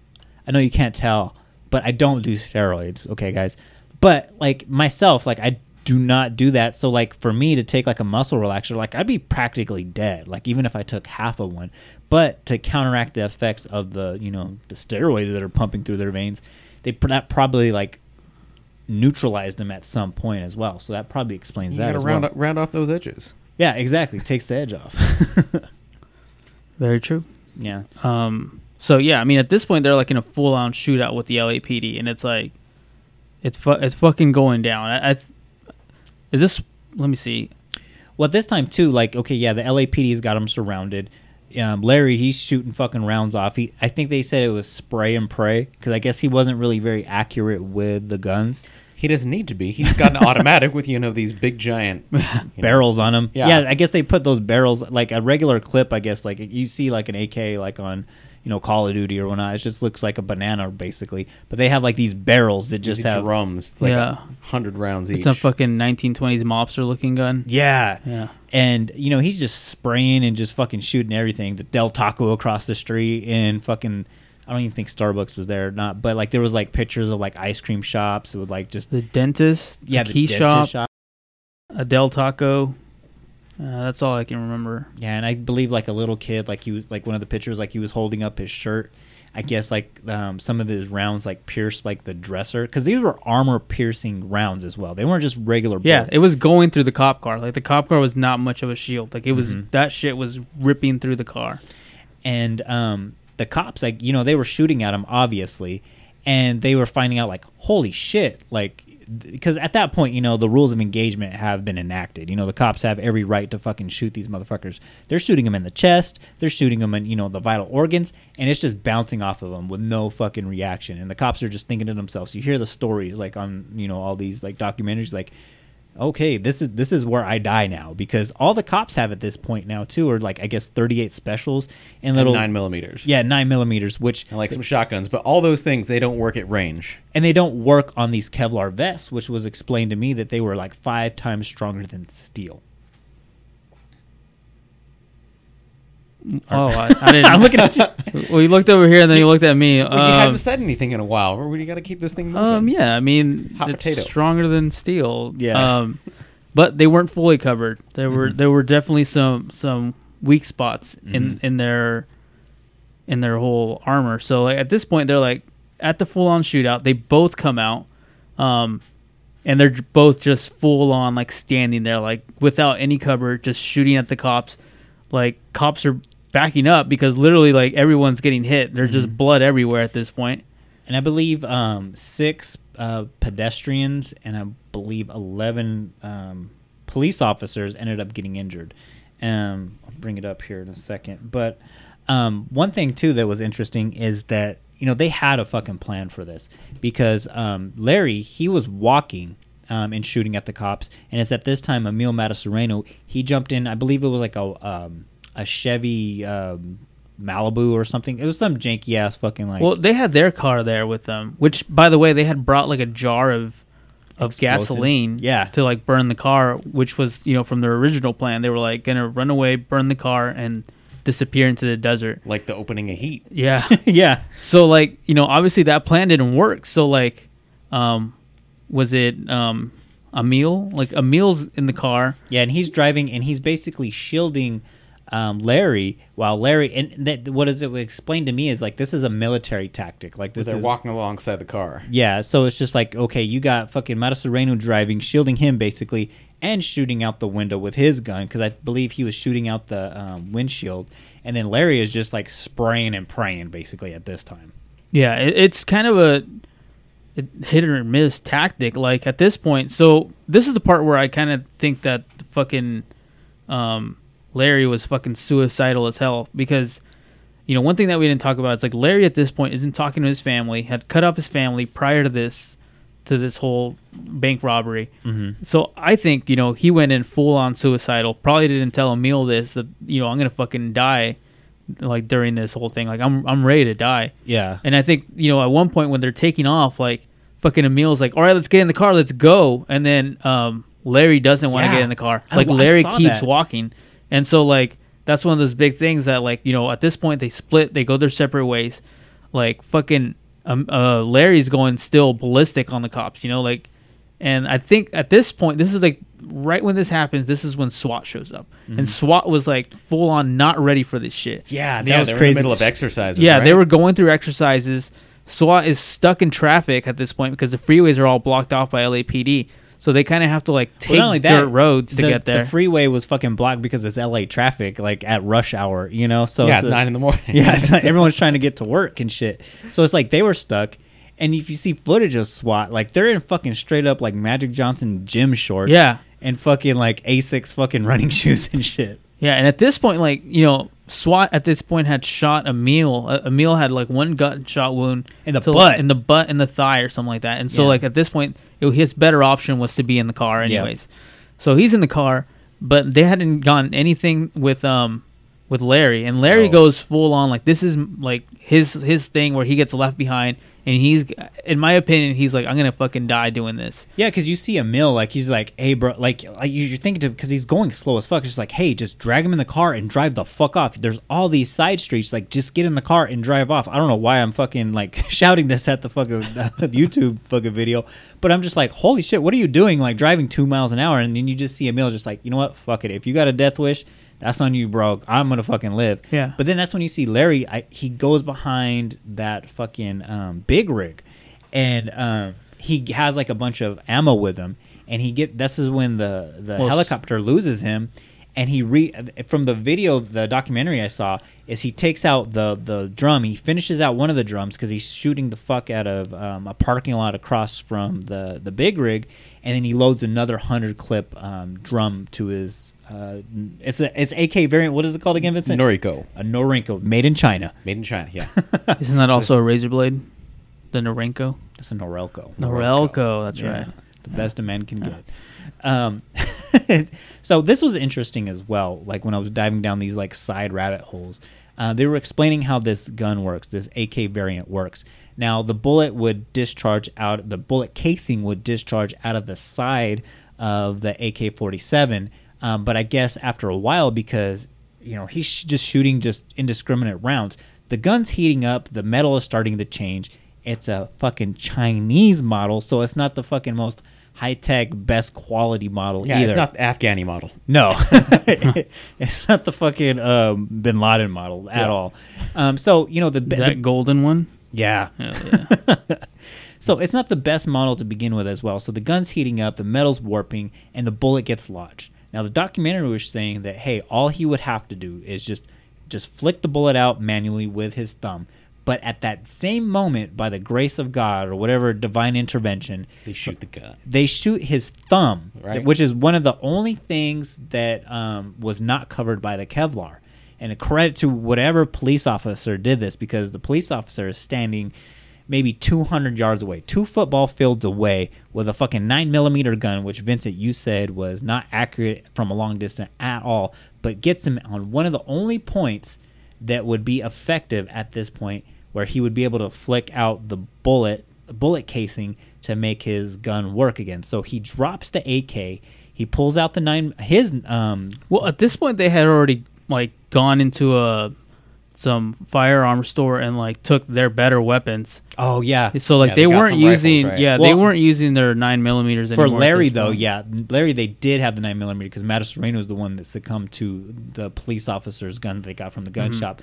I know you can't tell, but I don't do steroids. Okay, guys, but like myself, like I do not do that. So like for me to take like a muscle relaxer, like I'd be practically dead. Like even if I took half of one, but to counteract the effects of the you know the steroids that are pumping through their veins, they that probably like neutralized them at some point as well. So that probably explains You that gotta as round, well. up- round off those edges. Yeah, exactly. Takes the edge off. Very true. yeah. Um. So yeah, I mean, at this point, they're like in a full on shootout with the LAPD, and it's like, it's fu- it's fucking going down. I, I is this? Let me see. Well, this time too, like okay, yeah, the LAPD's got him surrounded. Um, Larry, he's shooting fucking rounds off. He, I think they said it was spray and pray because I guess he wasn't really very accurate with the guns. He doesn't need to be. He's got an automatic with you know these big giant you know. barrels on him. Yeah. Yeah. I guess they put those barrels like a regular clip. I guess like you see like an AK like on you know Call of Duty or whatnot. It just looks like a banana basically, but they have like these barrels that just These have drums. It's like Yeah. a hundred rounds each. It's a fucking 1920s mobster looking gun. Yeah. Yeah. And you know he's just spraying and just fucking shooting everything. The Del Taco across the street and fucking. I don't even think Starbucks was there or not, but like there was like pictures of like ice cream shops with like just The dentist. yeah The the key dentist shop. A Del Taco. Uh, that's all I can remember. Yeah, and I believe like a little kid, like he was like one of the pictures, like he was holding up his shirt. I guess like um, some of his rounds like pierced like the dresser because these were armor piercing rounds as well. They weren't just regular. Yeah, it was going through the cop car. Like the cop car was not much of a shield. Like it was Mhm. that shit was ripping through the car. and um, the cops like you know they were shooting at him obviously, and they were finding out like holy shit like because at that point you know the rules of engagement have been enacted. You know the cops have every right to fucking shoot these motherfuckers. They're shooting them in the chest. They're shooting them in you know the vital organs, and it's just bouncing off of them with no fucking reaction. And the cops are just thinking to themselves. You hear the stories like on you know all these like documentaries like okay, this is this is where I die now because all the cops have at this point now too are like I guess 38 specials and And little nine millimeters. Yeah, nine millimeters, which and like some shotguns, but all those things they don't work at range. and they don't work on these Kevlar vests, which was explained to me that they were like five times stronger than steel. Oh, I, I didn't. I'm looking at you. Well, you looked over here and then you looked at me. Well, you Um, haven't said anything in a while. Where you got to keep this thing moving? Um, yeah, I mean, Hot it's potato. stronger than steel. Yeah. Um, but they weren't fully covered. There were Mm-hmm. there were definitely some some weak spots in Mm-hmm. in their in their whole armor. So like, at this point, they're like at the full on shootout. They both come out, um, and they're both just full on like standing there, like without any cover, just shooting at the cops. Like cops are backing up because literally like everyone's getting hit. There's Mm-hmm. just blood everywhere at this point. And I believe um, six uh, pedestrians and I believe 11 um, police officers ended up getting injured. Um, I'll bring it up here in a second. But um, one thing, too, that was interesting is that, you know, they had a fucking plan for this because um, Larry, he was walking. Um, and shooting at the cops, and it's at this time Emil Matasareanu. He jumped in. I believe it was like a um, a Chevy um, Malibu or something. It was some janky ass fucking like. Well, they had their car there with them, which, by the way, they had brought like a jar of of Explosive. gasoline, Yeah. to like burn the car, which was you know from their original plan. They were like gonna run away, burn the car, and disappear into the desert. like the opening of Heat. Yeah. yeah. so like you know, obviously that plan didn't work. So like, um, was it um, Emil? Like Emil's in the car. Yeah, and he's driving, and he's basically shielding um, Larry while Larry and that what is it explained to me is like this is a military tactic. Like this They're is walking alongside the car. yeah. So it's just like okay, you got fucking Matasareanu driving, shielding him basically, and shooting out the window with his gun because I believe he was shooting out the um, windshield, and then Larry is just like spraying and praying basically at this time. Yeah, it, it's kind of a hit or miss tactic. Like at this point, so this is the part where I kind of think that fucking um, Larry was fucking suicidal as hell because you know one thing that we didn't talk about is like Larry at this point isn't talking to his family, had cut off his family prior to this, to this whole bank robbery. Mhm. So I think you know he went in full on suicidal. Probably didn't tell Emil this that you know I'm gonna fucking die, like during this whole thing. Like I'm I'm ready to die. Yeah. And I think you know at one point when they're taking off, like fucking Emil's like, all right, let's get in the car, let's go. And then um, Larry doesn't want to Yeah. get in the car. Like I Larry saw keeps that. walking, and so like that's one of those big things that like you know at this point they split, they go their separate ways. Like fucking um, uh, Larry's going still ballistic on the cops, you know, like. And I think at this point, this is like right when this happens. This is when SWAT shows up, Mhm. and SWAT was like full on not ready for this shit. Yeah, that Yeah, was they were in the crazy. middle of exercises, Yeah, they were going through exercises. SWAT is stuck in traffic at this point because the freeways are all blocked off by LAPD. So they kind of have to like take not only dirt roads to the- get there. The freeway was fucking blocked because it's LA traffic, like at rush hour, you know. So Yeah, it's nine in the morning. Yeah, it's like everyone's trying to get to work and shit. So it's like they were stuck. And if you see footage of SWAT, like they're in fucking straight up like Magic Johnson gym shorts, Yeah. and fucking like Asics fucking running shoes and shit. yeah, and at this point, like you know, SWAT at this point had shot Emil. Uh, Emil had like one gunshot wound In the to- butt. in the butt, and the thigh, or something like that. And so, Yeah. like at this point, it, his better option was to be in the car, Yeah. anyways. So he's in the car, but they hadn't gotten anything with um with Larry, and Larry Oh. goes full on like this is like his his thing where he gets left behind, and he's in my opinion, he's like I'm gonna fucking die doing this. Yeah, because you see Emil, like he's like, "Hey, bro," like, like you- you're thinking to because he's going slow as fuck. It's just like, "Hey, just drag him in the car and drive the fuck off." There's all these side streets, like, just get in the car and drive off. I don't know why I'm fucking like shouting this at the fucking uh, YouTube fucking video, but I'm just like, "Holy shit, what are you doing?" Like driving two miles an hour, and then you just see Emil, just like, you know what, fuck it. If you got a death wish, that's on you, bro. I'm gonna fucking live. Yeah. But then that's when you see Larry. I, he goes behind that fucking um, big rig, and um, he has like a bunch of ammo with him. And he get this is when the the Well, helicopter loses him, and he re from the video the documentary I saw is he takes out the the drum. He finishes out one of the drums because he's shooting the fuck out of um, a parking lot across from the the big rig, and then he loads another hundred clip um, drum to his. Uh, it's a it's AK variant. What is it called again, Vincent? Noriko. A Norinco, made in China. Made in China, yeah. Isn't that also a razor blade? The Norenko. That's a Norelco. Norelco, that's Yeah, right. The best a man can get. Um, so this was interesting as well. Like when I was diving down these like side rabbit holes, uh, they were explaining how this gun works, this AK variant works. Now the bullet would discharge out, the bullet casing would discharge out of the side of the AK-47. Um, but I guess after a while, because you know he's sh- just shooting just indiscriminate rounds, the gun's heating up, the metal is starting to change. It's a fucking Chinese model, so it's not the fucking most high tech, best quality model Yeah, either. it's not the Afghani model. No, it's not the fucking um, Bin Laden model at Yeah. all. Um, so you know the that the- golden one. yeah. Hell yeah. so it's not the best model to begin with as well. So the gun's heating up, the metal's warping, and the bullet gets lodged. Now the documentary was saying that hey, all he would have to do is just just flick the bullet out manually with his thumb. But at that same moment, by the grace of God or whatever divine intervention, They shoot the gun. they shoot his thumb, Right. which is one of the only things that um, was not covered by the Kevlar. And a credit to whatever police officer did this because the police officer is standing maybe 200 yards away, two football fields away, with a fucking 9 millimeter gun, which Vincent, you said was not accurate from a long distance at all, but gets him on one of the only points that would be effective at this point where he would be able to flick out the bullet bullet casing to make his gun work again. So he drops the AK, he pulls out the nine his um Well, at this point, they had already like gone into a some firearm store and like took their better weapons. oh yeah. So like Yeah, they, they weren't some rifles, using right. yeah they weren't using their nine millimeters For Larry though, point. yeah, Larry they did have the nine millimeter because Matasareanu is the one that succumbed to the police officer's gun that they got from the gun Mhm. shop.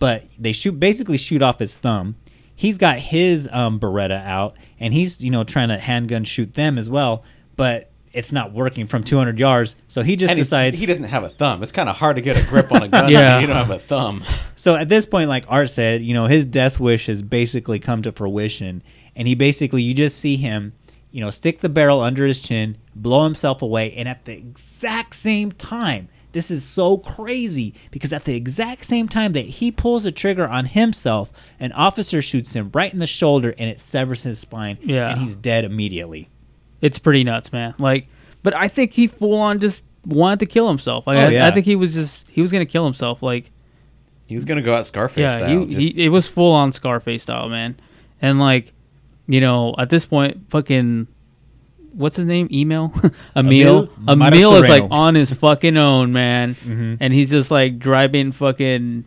But they shoot basically shoot off his thumb. He's got his um, Beretta out, and he's you know trying to handgun shoot them as well, but it's not working from 200 yards. So he just And decides he doesn't have a thumb. It's kind of hard to get a grip on a gun Yeah. when you don't have a thumb. So at this point, like Art said, you know, his death wish has basically come to fruition, and he basically, you just see him, you know, stick the barrel under his chin, blow himself away, and at the exact same time, This is so crazy because at the exact same time that he pulls the trigger on himself, an officer shoots him right in the shoulder and it severs his spine. Yeah. And he's dead immediately. It's pretty nuts, man. Like, but I think he full on just wanted to kill himself. Like, Oh, I, yeah. I think he was just he was gonna kill himself. Like, He was gonna go out Scarface yeah, style. he, just- he, it was full on Scarface style, man. And like, you know, at this point, fucking, what's his name? Email, Emil. Emil Emil is like on his fucking own, man. Mhm. And he's just like driving fucking,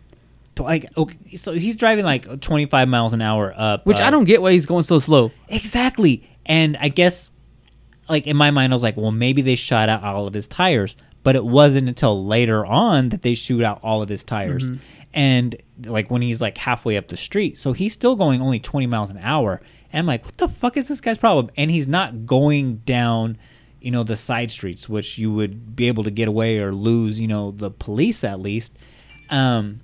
Like, okay, so he's driving like 25 miles an hour up. which uh, I don't get why he's going so slow. Exactly. And I guess, like, in my mind, I was like, well, maybe they shot out all of his tires. But it wasn't until later on that they shoot out all of his tires. Mhm. And, like, when he's, like, halfway up the street. So he's still going only 20 miles an hour. And I'm like, what the fuck is this guy's problem? And he's not going down, you know, the side streets, which you would be able to get away or lose, you know, the police at least. Um,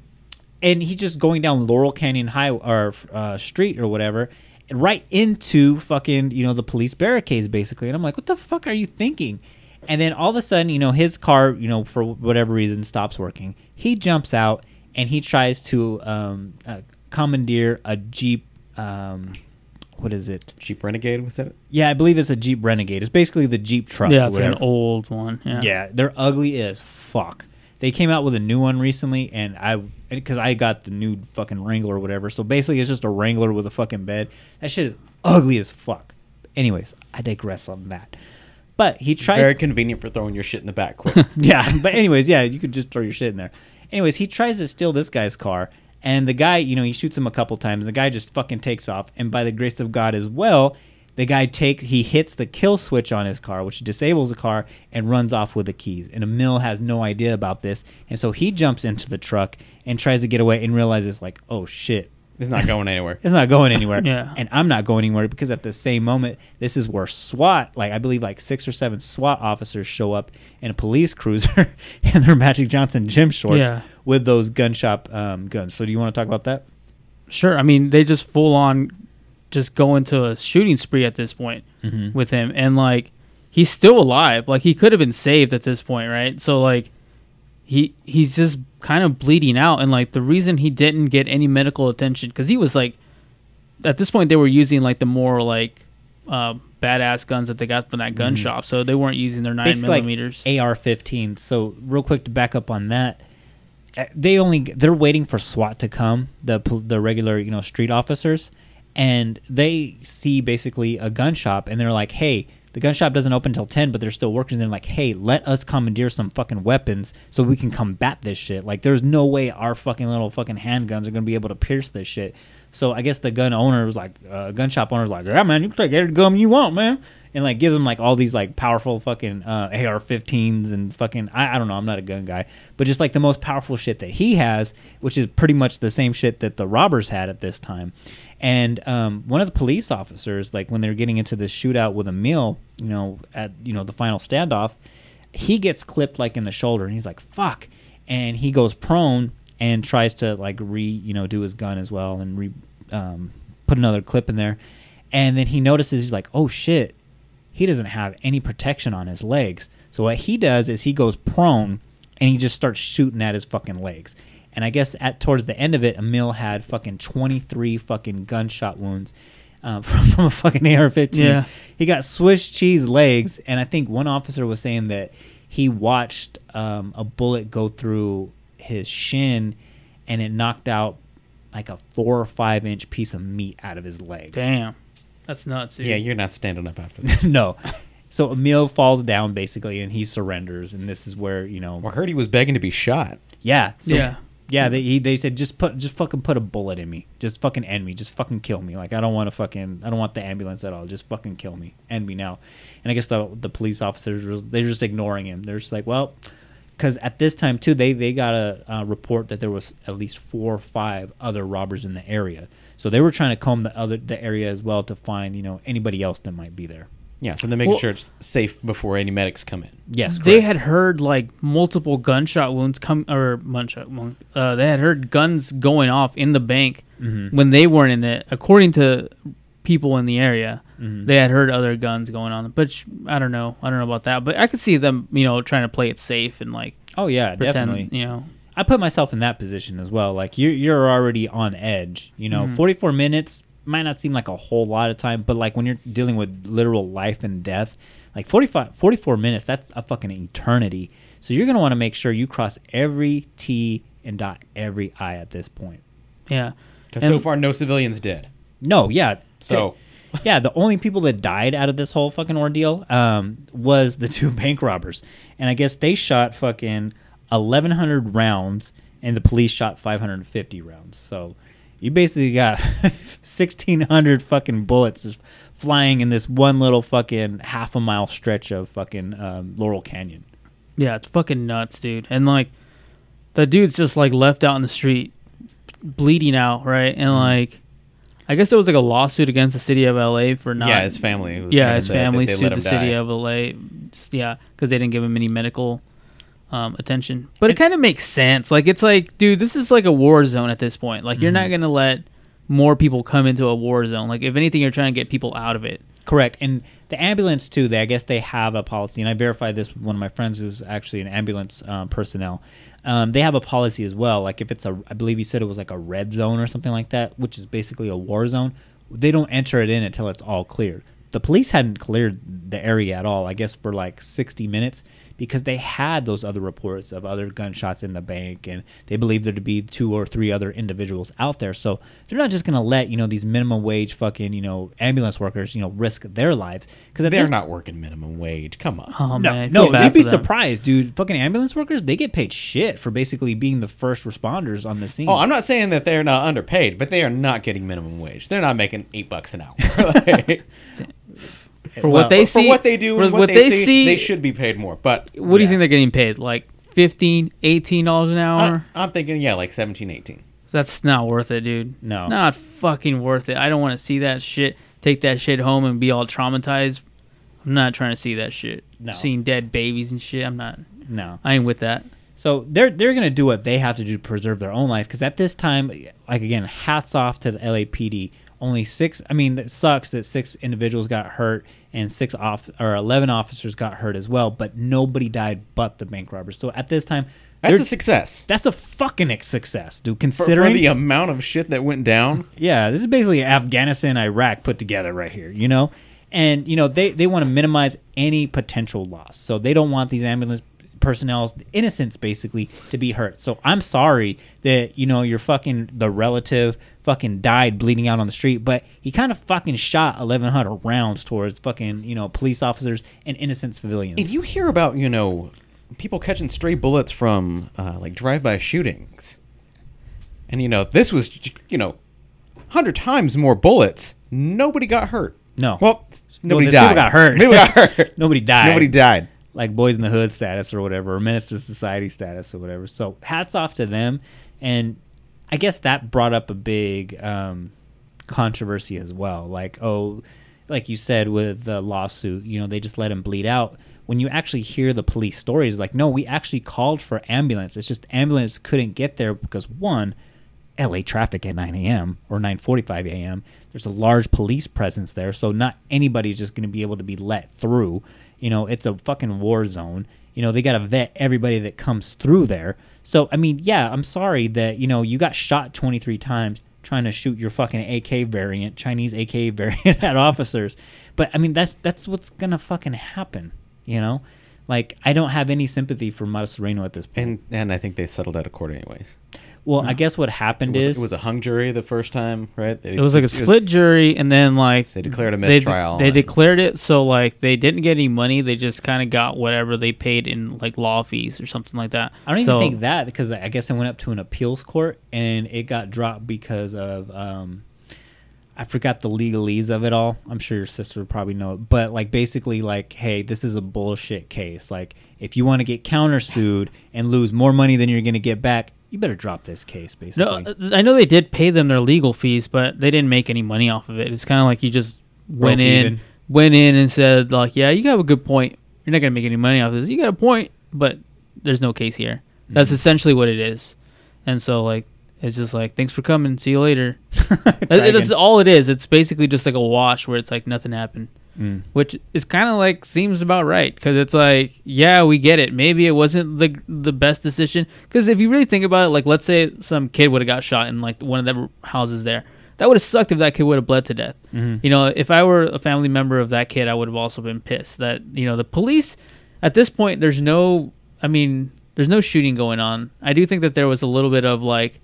and he's just going down Laurel Canyon High or uh, Street or whatever, right into fucking you know the police barricades basically. And I'm like, what the fuck are you thinking? And then all of a sudden, you know, his car, you know, for whatever reason, stops working. He jumps out and he tries to um, uh, commandeer a Jeep. Um, what is it? Jeep Renegade was that? Yeah, I believe it's a Jeep Renegade. It's basically the Jeep truck. yeah, it's like an old one. Yeah. Yeah, they're ugly as fuck. They came out with a new one recently, and I because I got the new fucking Wrangler or whatever. So basically, it's just a Wrangler with a fucking bed. That shit is ugly as fuck. Anyways, I digress on that. But he tries. Very convenient for throwing your shit in the back quick. yeah, but anyways, yeah, you could just throw your shit in there. Anyways, he tries to steal this guy's car, and the guy, you know, he shoots him a couple times. And the guy just fucking takes off, and by the grace of God as well, the guy take he hits the kill switch on his car, which disables the car, and runs off with the keys. And Emil has no idea about this, and so he jumps into the truck and tries to get away, and realizes like, oh shit, It's not going anywhere. it's not going anywhere. Yeah. And I'm not going anywhere because at the same moment, this is where SWAT, like I believe like six or seven SWAT officers show up in a police cruiser and their Magic Johnson gym shorts Yeah. with those gun shop um, guns. So do you want to talk about that? Sure. I mean, they just full on just go into a shooting spree at this point Mhm. with him. And like he's still alive. Like he could have been saved at this point, right? So like he he's just kind of bleeding out and like the reason he didn't get any medical attention cuz he was like at this point they were using like the more like uh badass guns that they got from that gun Mhm. shop. So they weren't using their 9 Basically millimeters. like AR-15. So real quick to back up on that, uh, they only they're waiting for SWAT to come, the the regular you know street officers, and they see basically a gun shop and they're like, hey. The gun shop doesn't open until 10, but they're still working. They're like, hey, let us commandeer some fucking weapons so we can combat this shit. Like, there's no way our fucking little fucking handguns are going to be able to pierce this shit. So I guess the gun owner was like, uh, gun shop owner was like, yeah, man, you can take every gun you want, man. And like gives them like all these like powerful fucking uh, AR-15s and fucking I, I don't know, I'm not a gun guy, but just like the most powerful shit that he has, which is pretty much the same shit that the robbers had at this time. And um, one of the police officers, like when they're getting into this shootout with Emil, you know, at you know the final standoff, he gets clipped like in the shoulder, and he's like, "Fuck!" And he goes prone and tries to like re, you know, do his gun as well and re, um, put another clip in there. And then he notices he's like, "Oh shit!" He doesn't have any protection on his legs. So what he does is he goes prone and he just starts shooting at his fucking legs. And I guess at towards the end of it, Emil had fucking 23 fucking gunshot wounds uh, from, from a fucking AR-15. Yeah. He got Swiss cheese legs, and I think one officer was saying that he watched um, a bullet go through his shin, and it knocked out like a four or five inch piece of meat out of his leg. Damn. That's nuts, dude. Yeah, you're not standing up after that. no. So Emil falls down basically, and he surrenders, and this is where you know. I heard he was begging to be shot. Yeah. So, Yeah. Yeah. They he, they said just put just fucking put a bullet in me, just fucking end me, just fucking kill me. Like I don't want to fucking I don't want the ambulance at all. Just fucking kill me, end me now. And I guess the the police officers they're just ignoring him. They're just like, well, because at this time too, they they got a report that there was at least four or five other robbers in the area. So they were trying to comb the other the area as well to find you know anybody else that might be there. Yeah, so they're making Well- sure it's safe before any medics come in. Yes, they had heard like multiple gunshot wounds come or gunshot wound. Uh, they had heard guns going off in the bank Mhm. when they weren't in it. According to people in the area. Mhm. They had heard other guns going on, but I don't know. I don't know about that, but I could see them, you know, trying to play it safe and like. Oh yeah, pretend, definitely. You know, I put myself in that position as well. Like you're you're already on edge. You know, Mhm. 44 minutes might not seem like a whole lot of time, but like when you're dealing with literal life and death, like 45 44 minutes, that's a fucking eternity. So you're gonna want to make sure you cross every T and dot every I at this point. yeah. Because so far, no civilians dead. No, yeah. So- yeah, the only people that died out of this whole fucking ordeal um, was the two bank robbers, and I guess they shot fucking eleven hundred rounds, and the police shot five hundred and fifty rounds. So you basically got sixteen hundred fucking bullets just flying in this one little fucking half a mile stretch of fucking um, Laurel Canyon. Yeah, it's fucking nuts, dude. And like, the dude's just like left out in the street, bleeding out, right? Mm-hmm. And like, I guess it was like a lawsuit against the city of LA for not. Yeah, his family was Yeah, his to- family they sued the him city of LA. just- yeah, because they didn't give him any medical um, attention. But it kind of makes sense. Like, it's like, dude, this is like a war zone at this point. Like, you're not Mm-hmm. gonna let more people come into a war zone. Like, if anything, you're trying to get people out of it. Correct. And the ambulance too. They I guess they have a policy, and I verified this with one of my friends who's actually an ambulance um, personnel. Um, they have a policy as well. Like if it's a, I believe you said it was like a red zone or something like that, which is basically a war zone. They don't enter it in until it's all cleared. The police hadn't cleared the area at all. I guess for like 60 minutes because they had those other reports of other gunshots in the bank, and they believed there to be two or three other individuals out there. So they're not just gonna let you know these minimum wage fucking you know ambulance workers you know risk their lives because They're not working minimum wage. Come on. Oh no, man, I no, feel bad they'd be surprised, dude. Fucking ambulance workers, they get paid shit for basically being the first responders on the scene. Oh, I'm not saying that they're not underpaid, but they are not getting minimum wage. They're not making eight bucks an hour. Like, For what they see, for what they do, for and what, what they, they see, they should be paid more. But What do you think they're getting paid? Like 15 18 dollars an hour? I, I'm thinking, yeah, like 17, 18. That's not worth it, dude. No. Not fucking worth it. I don't want to see that shit. Take that shit home and be all traumatized. I'm not trying to see that shit. No. Seeing dead babies and shit. I'm not. No. I ain't with that. So they're they're gonna do what they have to do to preserve their own life because at this time, like again, hats off to the LAPD. Only six. I mean, it sucks that six individuals got hurt and six off or eleven officers got hurt as well, but nobody died but the bank robbers. So at this time, That's a success. That's a fucking success, dude. For, Considering for the amount of shit that went down. Yeah, this is basically Afghanistan, Iraq put together right here, you know? And, you know, they, they want to minimize any potential loss. So they don't want these ambulance personnel, innocents basically, to be hurt. So I'm sorry that, you know, your fucking, the relative fucking died bleeding out on the street, but he kind of fucking shot 1,100 rounds towards fucking, you know, police officers and innocent civilians. If you hear about, you know, people catching stray bullets from uh, like drive-by shootings, and you know this was, you know, hundred times more bullets, nobody got hurt. No. Well, nobody the died. People got hurt. Nobody got hurt. Nobody died. Nobody died. Like Boys in the Hood status or whatever, or Menace to Society status or whatever. So hats off to them. And I guess that brought up a big um, controversy as well. Like, oh, like you said with the lawsuit, you know, they just let him bleed out. When you actually hear the police stories, like, no, we actually called for ambulance. It's just ambulance couldn't get there because one, LA traffic at 9 a.m. or 9:45 a.m. There's a large police presence there, so not anybody's just going to be able to be let through. You know, it's a fucking war zone. You know, they got to vet everybody that comes through there. So, I mean, yeah, I'm sorry that, you know, you got shot 23 times trying to shoot your fucking AK variant, Chinese AK variant at officers. But I mean, that's that's what's going to fucking happen, you know? Like I don't have any sympathy for Matasareanu at this point. And and I think they settled out of court anyways. Well, I guess what happened It was, is it was a hung jury the first time, right? They- It was like a split jury, and then like They declared a they- mistrial They, and- declared it so like they didn't get any money. They just kind of got whatever they paid in like law fees or something like that. I don't even So- think that because I guess it went up to an appeals court and it got dropped because of um, I forgot the legalese of it all. I'm sure your sister would probably know it, but like basically like, hey, this is a bullshit case. Like if you want to get countersued and lose more money than you're gonna get back, you better drop this case. Basically, No, uh, I know they did pay them their legal fees, but they didn't make any money off of it. It's kind of like you just went Broke in, even. went in and said like, "Yeah, you have a good point. You're not gonna make any money off of this. You got a point, but there's no case here." That's Mhm. essentially what it is. And so like, It's just like, thanks for coming. See you later. That's all it is. It's basically just like a wash where it's like nothing happened, Mm. which is kind of like seems about right because it's like, yeah, we get it. Maybe it wasn't the the best decision because if you really think about it, like let's say some kid would have got shot in like one of the houses there. That would have sucked if that kid would have bled to death. Mhm. You know, if I were a family member of that kid, I would have also been pissed that you know the police. At this point, there's no. I mean, there's no shooting going on. I do think that there was a little bit of like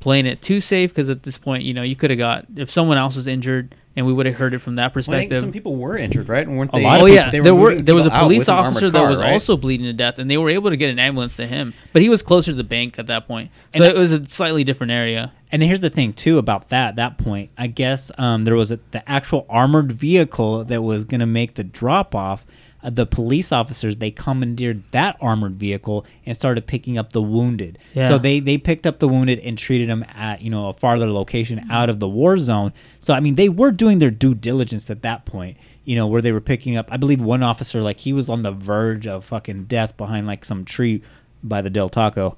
playing it too safe because at this point, you know, you could have got if someone else was injured and we would have heard it from that Well, perspective. think some people were injured, right? And weren't A they? oh yeah, they there were there was a police with an armored officer that was right? also bleeding to death, and they were able to get an ambulance to him, but he was closer to the bank at that point, so And it was a slightly different area. And here's the thing too about that that point. I guess um, there was a, the actual armored vehicle that was going to make the drop off. Uh, the police officers they commandeered that armored vehicle and started picking up the wounded. Yeah. So they they picked up the wounded and treated them at you know a farther location out of the war zone. So I mean they were doing their due diligence at that point. You know where they were picking up. I believe one officer like he was on the verge of fucking death behind like some tree by the Del Taco.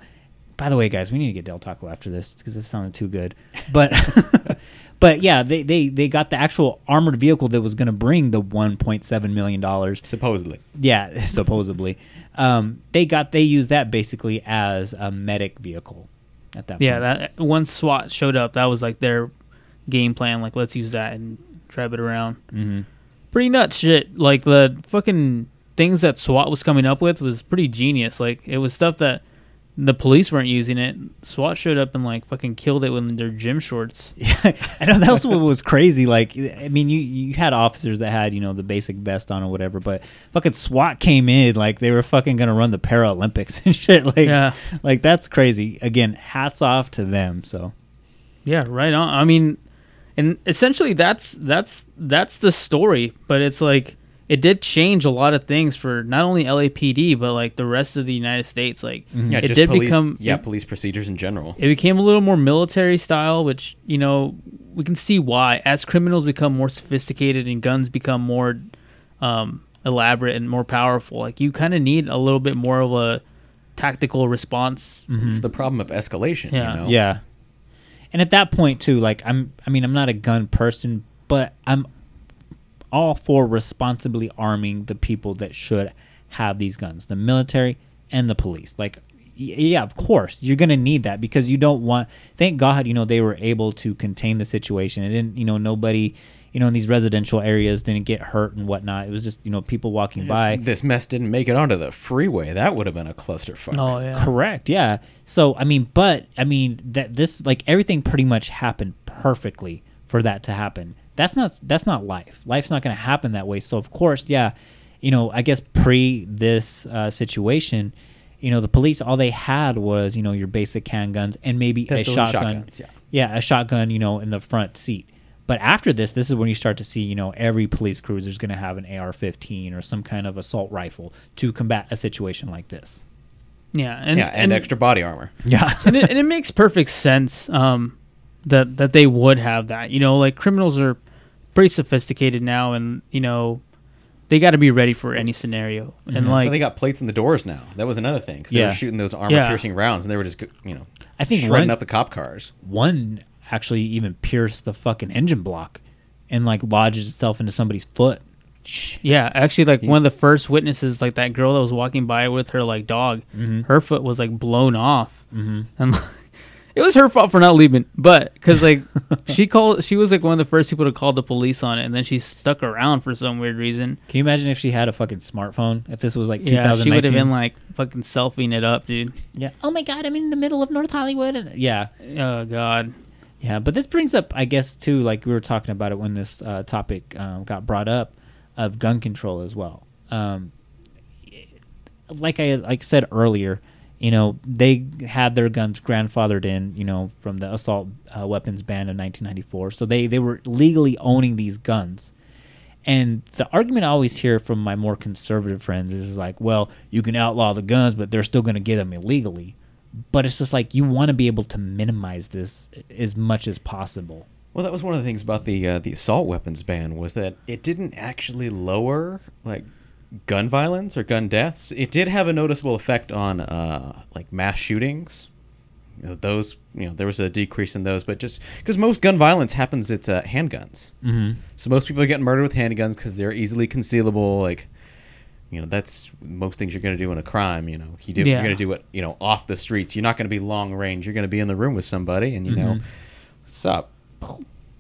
By the way, guys, we need to get Del Taco after this because this sounded too good. But, but yeah, they, they they got the actual armored vehicle that was going to bring the 1.7 million dollars. Supposedly. Yeah, supposedly. Um, they got they used that basically as a medic vehicle at that. Yeah, point. that once SWAT showed up, that was like their game plan. Like, let's use that and drive it around. Mhm. Pretty nuts shit. Like the fucking things that SWAT was coming up with was pretty genius. Like it was stuff that the police weren't using it. SWAT showed up and like fucking killed it with their gym shorts. Yeah, I know that was what was crazy. Like, I mean, you you had officers that had you know the basic vest on or whatever, but fucking SWAT came in like they were fucking gonna run the Paralympics and shit. Like, Yeah. like that's crazy. Again, hats off to them. So, Yeah, right on. I mean, and essentially that's that's that's the story, but it's like it did change a lot of things for not only LAPD but like the rest of the United States. Like Yeah, it just did police, become yeah it, police procedures in general. it became a little more military style, which you know we can see why as criminals become more sophisticated and guns become more um, elaborate and more powerful. Like you kind of need a little bit more of a tactical response. It's the problem of escalation. Yeah. You know? yeah. And at that point too, like I'm, I mean, I'm not a gun person, but I'm all for responsibly arming the people that should have these guns, the military and the police. Like, yeah, of course, you're gonna need that because you don't want. Thank God, you know, they were able to contain the situation. It didn't, you know, nobody. You know, in these residential areas, didn't get hurt and whatnot. It was just, you know, people walking by. This mess didn't make it onto the freeway. That would have been a clusterfuck. Oh yeah, Correct. Yeah. So I mean, but I mean that this like everything pretty much happened perfectly for that to happen. That's not that's not life. Life's not going to happen that way. So of course, yeah, you know, I guess pre this uh, situation, you know, the police all they had was you know your basic handguns and maybe Pistols a shotgun. yeah. yeah, a shotgun. You know, in the front seat. But after this, this is when you start to see, you know, every police cruiser is going to have an AR-15 or some kind of assault rifle to combat a situation like this. yeah, and yeah, and, extra body armor. Yeah. and, it, and it makes perfect sense um, that that they would have that. You know, like criminals are pretty sophisticated now, and you know they got to be ready for any scenario. And like why they got plates in the doors now. That was another thing. 'cause they Yeah. were shooting those armor-piercing rounds, and they were just, you know, I think shredding one- up the cop cars. one actually even pierced the fucking engine block and like lodged itself into somebody's foot. yeah, actually, like one of the first witnesses, like that girl that was walking by with her like dog, Mhm. her foot was like blown off, Mhm. and it was her fault for not leaving. But because like she called, she was like one of the first people to call the police on it, and then she stuck around for some weird reason. Can you imagine if she had a fucking smartphone? If this was like Yeah, 2019? she would have been like fucking selfieing it up, dude. yeah. Oh my god, I'm in the middle of North Hollywood. And, yeah. Oh god. Yeah, but this brings up, I guess, too, like we were talking about it when this uh, topic um, got brought up, of gun control as well. Um, like I like said earlier, you know, they had their guns grandfathered in, you know, from the assault uh, weapons ban of 1994. So they they were legally owning these guns. And the argument I always hear from my more conservative friends is like, well, you can outlaw the guns, but they're still going to get them illegally. But it's just like you want to be able to minimize this as much as possible. Well, that was one of the things about the uh, the assault weapons ban was that it didn't actually lower like gun violence or gun deaths. It did have a noticeable effect on uh, like mass shootings, you know, those you know there was a decrease in those, but just because most gun violence happens, it's uh, handguns. Mhm. So most people are getting murdered with handguns because they're easily concealable. Like, you know, that's most things you're going to do in a crime. You know, you do, Yeah. you're going to do it. You know, off the streets. You're not going to be long range. You're going to be in the room with somebody, and you know, Mhm. what's up?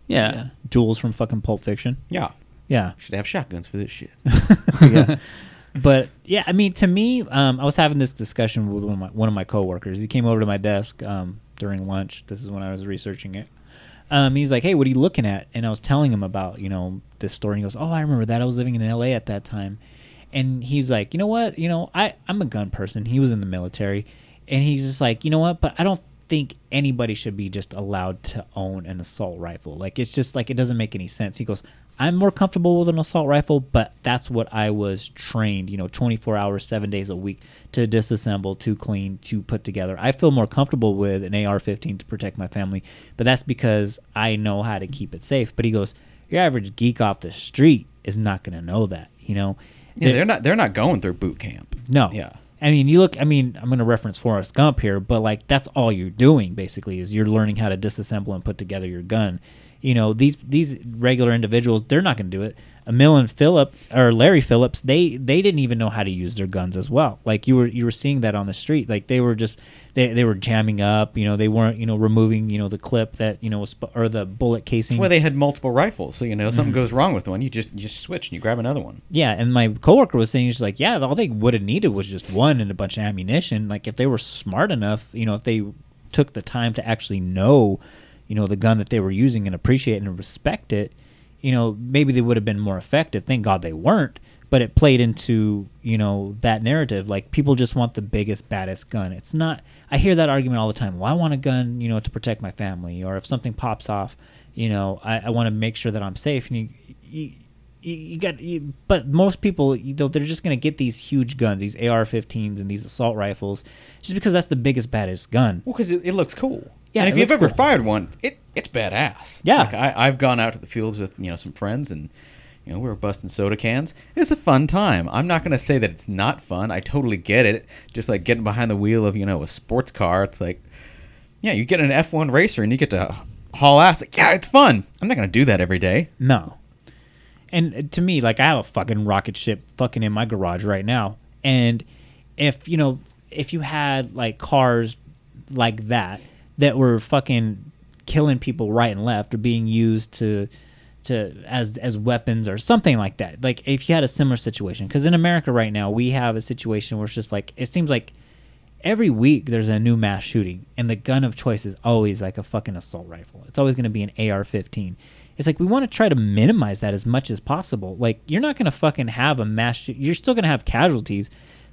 Yeah. duels from fucking Pulp Fiction. Yeah, Yeah. should have shotguns for this shit. yeah. But yeah, I mean, to me, um, I was having this discussion with one of my one of my coworkers. He came over to my desk um, during lunch. This is when I was researching it. Um, he's like, "Hey, what are you looking at?" And I was telling him about you know this story. And he goes, "Oh, I remember that. I was living in L.A. at that time." And he's like, "You know what? You know, I I'm a gun person. He was in the military, and he's just like, you know what? But I don't think anybody should be just allowed to own an assault rifle. Like it's just like it doesn't make any sense. He goes, I'm more comfortable with an assault rifle, but that's what I was trained, you know, 24 hours, 7 days a week to disassemble, to clean, to put together. I feel more comfortable with an AR-15 to protect my family, but that's because I know how to keep it safe. But he goes, your average geek off the street is not going to know that, you know. Yeah, they're not. They're not going through boot camp. No. Yeah. I mean, you look. I mean, I'm going to reference Forrest Gump here, but like that's all you're doing basically is you're learning how to disassemble and put together your gun. You know, these these regular individuals, they're not going to do it. Emil and Philip or Larry Phillips, they they didn't even know how to use their guns as well. Like you were you were seeing that on the street. Like they were just they, they were jamming up. You know, they weren't you know removing you know the clip that you know was or the bullet casing. That's why they had multiple rifles. So you know, something Mhm. goes wrong with one, you just you just switch and you grab another one. Yeah, and my coworker was saying he's like, yeah, all they would have needed was just one and a bunch of ammunition. Like if they were smart enough, you know, if they took the time to actually know, you know, the gun that they were using and appreciate and respect it, you know, maybe they would have been more effective. Thank God they weren't. But it played into, you know, that narrative. Like people just want the biggest, baddest gun. It's not I hear that argument all the time. Well, I want a gun, you know, to protect my family, or if something pops off, you know, I, I want to make sure that I'm safe. And you, you you, got you, but most people you know they're just going to get these huge guns these ar-15s and these assault rifles just because that's the biggest baddest gun Well, because it, it looks cool. Yeah, and if you've ever cool. fired one, it it's badass. Yeah. Like, I, I've gone out to the fields with you know some friends, and you know we were busting soda cans. It's a fun time. I'm not gonna say that it's not fun. I totally get it. Just like getting behind the wheel of you know a sports car. It's like, yeah, you get an F1 racer and you get to haul ass. Like, yeah, it's fun. I'm not gonna do that every day. no and to me like i have a fucking rocket ship fucking in my garage right now and if you know if you had like cars like that that were fucking killing people right and left or being used to to as as weapons or something like that. Like if you had a similar situation because in america right now we have a situation where it's just like it seems like every week there's a new mass shooting and the gun of choice is always like a fucking assault rifle. It's always going to be an ar-15 it's like we want to try to minimize that as much as possible. Like you're not going to fucking have a mass shoot you're still going to have casualties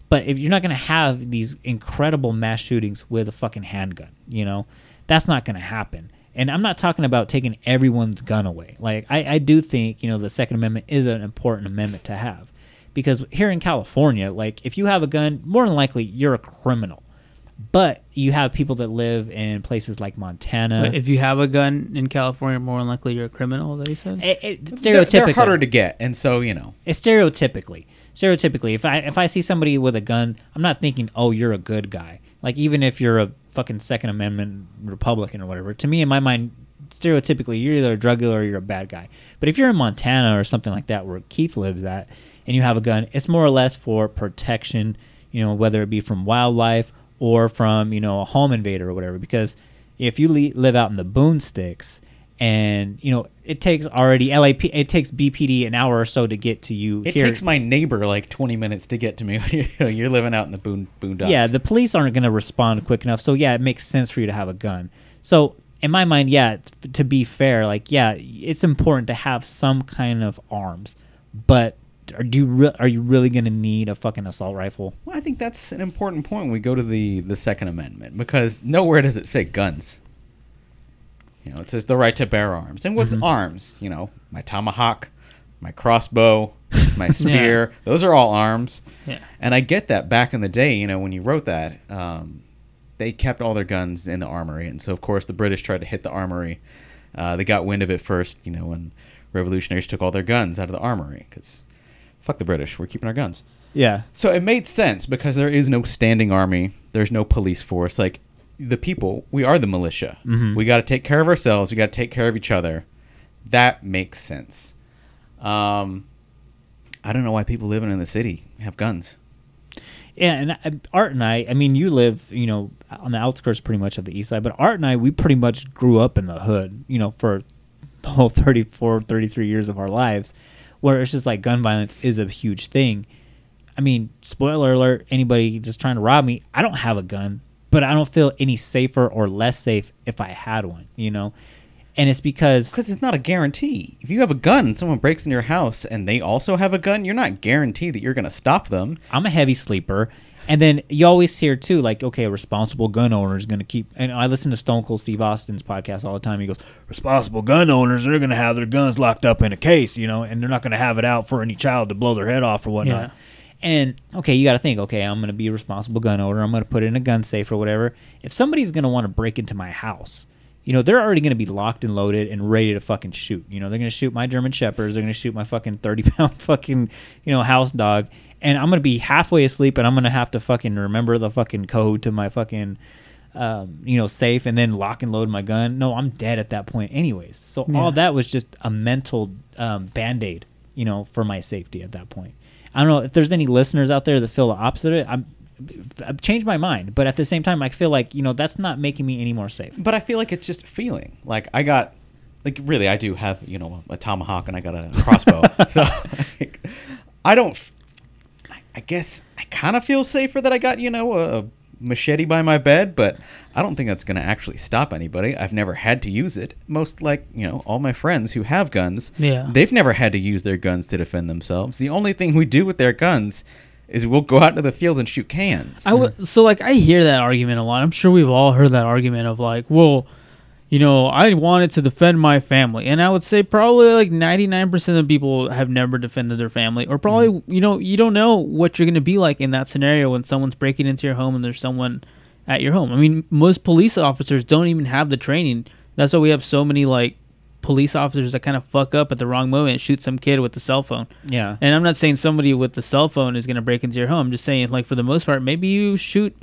but if you're not going to have these incredible mass shootings with a fucking handgun you know that's not going to happen and i'm not talking about taking everyone's gun away like I, I do think you know the second amendment is an important amendment to have because here in california like if you have a gun more than likely you're a criminal but you have people that live in places like montana But if you have a gun in California, more than likely you're a criminal. That he said. it, it, They're, stereotypically they're harder to get, and so you know. it's stereotypically stereotypically if i if i see somebody with a gun i'm not thinking oh you're a good guy. Like even if you're a fucking second amendment republican or whatever to me in my mind stereotypically you're either a drug dealer or you're a bad guy. But if you're in montana or something like that where keith lives at and you have a gun it's more or less for protection you know whether it be from wildlife or from you know a home invader or whatever. Because if you le- live out in the boon sticks and you know it takes already lap it takes bpd an hour or so to get to you It here takes my neighbor like 20 minutes to get to me. you know, you're living out in the boon boondocks. yeah the police aren't going to respond quick enough so yeah it makes sense for you to have a gun so in my mind yeah t- to be fair like yeah it's important to have some kind of arms but are do you re- are you really going to need a fucking assault rifle Well, I think that's an important point when we go to the the Second Amendment because nowhere does it say guns. You know, it says the right to bear arms. And what's Mhm. arms? You know, my tomahawk, my crossbow, my spear. Those are all arms. Yeah. And I get that back in the day, you know, when you wrote that, um, they kept all their guns in the armory, and so of course the British tried to hit the armory. Uh, they got wind of it first, you know, when revolutionaries took all their guns out of the armory because fuck the British, we're keeping our guns. yeah So it made sense because there is no standing army. There's no police force. Like the people. We are the militia. Mhm. We got to take care of ourselves. We got to take care of each other. That makes sense. Um, I don't know why people living in the city have guns. Yeah, and Art and I, I mean, you live, you know, on the outskirts pretty much of the east side, but Art and I, we pretty much grew up in the hood, you know, for the whole 34, 33 years of our lives, where it's just like gun violence is a huge thing. I mean, spoiler alert, anybody just trying to rob me, I don't have a gun, but I don't feel any safer or less safe if I had one, you know? And it's because Because it's not a guarantee. If you have a gun and someone breaks in your house and they also have a gun, you're not guaranteed that you're going to stop them. I'm a heavy sleeper. And then you always hear too, like, okay, a responsible gun owner is going to keep. And I listen to Stone Cold Steve Austin's podcast all the time. He goes, responsible gun owners, they're going to have their guns locked up in a case, you know, and they're not going to have it out for any child to blow their head off or whatnot. Yeah. And okay, you got to think, okay, I'm going to be a responsible gun owner. I'm going to put it in a gun safe or whatever. If somebody's going to want to break into my house, you know, they're already going to be locked and loaded and ready to fucking shoot. You know, they're going to shoot my German Shepherds. They're going to shoot my fucking 30 pound fucking, you know, house dog. And I'm going to be halfway asleep and I'm going to have to fucking remember the fucking code to my fucking, um, you know, safe and then lock and load my gun. No, I'm dead at that point, anyways. So Yeah. all that was just a mental um, band aid, you know, for my safety at that point. I don't know if there's any listeners out there that feel the opposite of it. I'm, I've changed my mind, but at the same time, I feel like you know that's not making me any more safe. But I feel like it's just a feeling. Like I got, like really, I do have you know a tomahawk and I got a crossbow. so like, I don't. I guess I kind of feel safer that I got you know a machete by my bed, but I don't think that's going to actually stop anybody. I've never had to use it. Most like you know all my friends who have guns, Yeah. they've never had to use their guns to defend themselves. The only thing we do with their guns is we'll go out into the fields and shoot cans. I would so like I hear that argument a lot. I'm sure we've all heard that argument of like, well, you know, I wanted to defend my family, and I would say probably like 99% of people have never defended their family, or probably Mm-hmm. you know you don't know what you're gonna be like in that scenario when someone's breaking into your home and there's someone at your home. I mean, most police officers don't even have the training. That's why we have so many like police officers that kind of fuck up at the wrong moment and shoot some kid with the cell phone. Yeah. And I'm not saying somebody with the cell phone is going to break into your home. I'm just saying, like, for the most part, maybe you shoot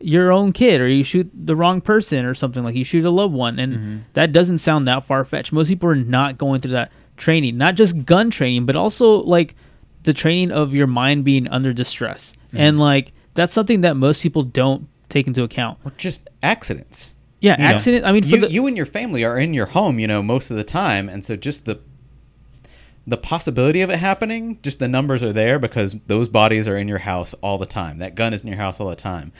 your own kid or you shoot the wrong person or something. Like, you shoot a loved one. And mm-hmm. that doesn't sound that far fetched. Most people are not going through that training, not just gun training, but also, like, the training of your mind being under distress. Mm-hmm. And, like, that's something that most people don't take into account. or just accidents. Yeah, You know, accident. I mean, you, the, you and your family are in your home, you know, most of the time, and so just the the possibility of it happening, just the numbers are there because those bodies are in your house all the time. That gun is in your house all the time.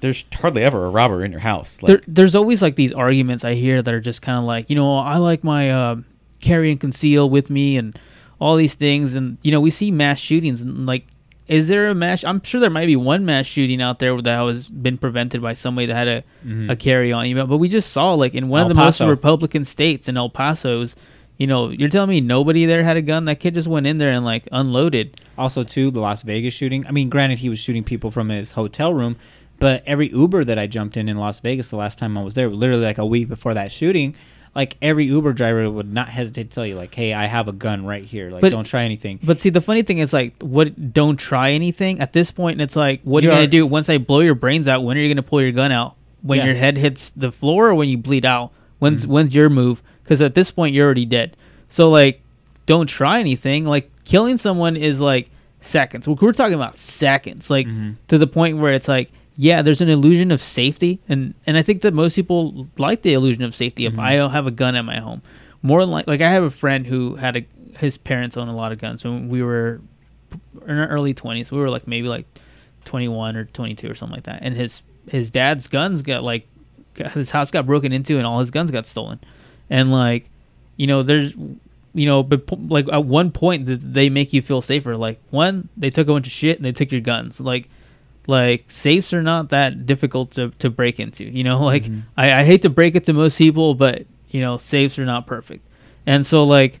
There's hardly ever a robber in your house. Like, there, there's always like these arguments I hear that are just kind of like, you know, I like my uh, carry and conceal with me and all these things. And, you know, we see mass shootings and like, is there a mass? I'm sure there might be one mass shooting out there that was been prevented by somebody that had a, Mhm. a carry on. You know, but we just saw like in one El of the most Republican states in El Paso's, you know, you're telling me nobody there had a gun? That kid just went in there and like unloaded. Also, too, the Las Vegas shooting. I mean, granted, he was shooting people from his hotel room, but every Uber that I jumped in in Las Vegas the last time I was there, literally like a week before that shooting, like every Uber driver would not hesitate to tell you, like, "Hey, I have a gun right here. Like, But- don't try anything." But see, the funny thing is like, what? Don't try anything at this point. And it's like, what are you You're- gonna do once I blow your brains out? When are you gonna pull your gun out? When Yeah. your head hits the floor, or when you bleed out? When's Mm-hmm. when's your move? Because at this point, you're already dead. So like, don't try anything. Like killing someone is like seconds. We're talking about seconds. Like Mm-hmm. to the point where it's like, yeah, there's an illusion of safety, and and I think that most people like the illusion of safety. If mm-hmm. I have a gun at my home, more than like like I have a friend who had a his parents own a lot of guns when we were in our early 20s we were like maybe like 21 or 22 or something like that and his his dad's guns got like his house got broken into and all his guns got stolen. And like you know there's you know but like at one point th- they make you feel safer? Like one they took a bunch of shit and they took your guns. Like like safes are not that difficult to, to break into you know like mm-hmm. I, I hate to break it to most people but you know safes are not perfect and so like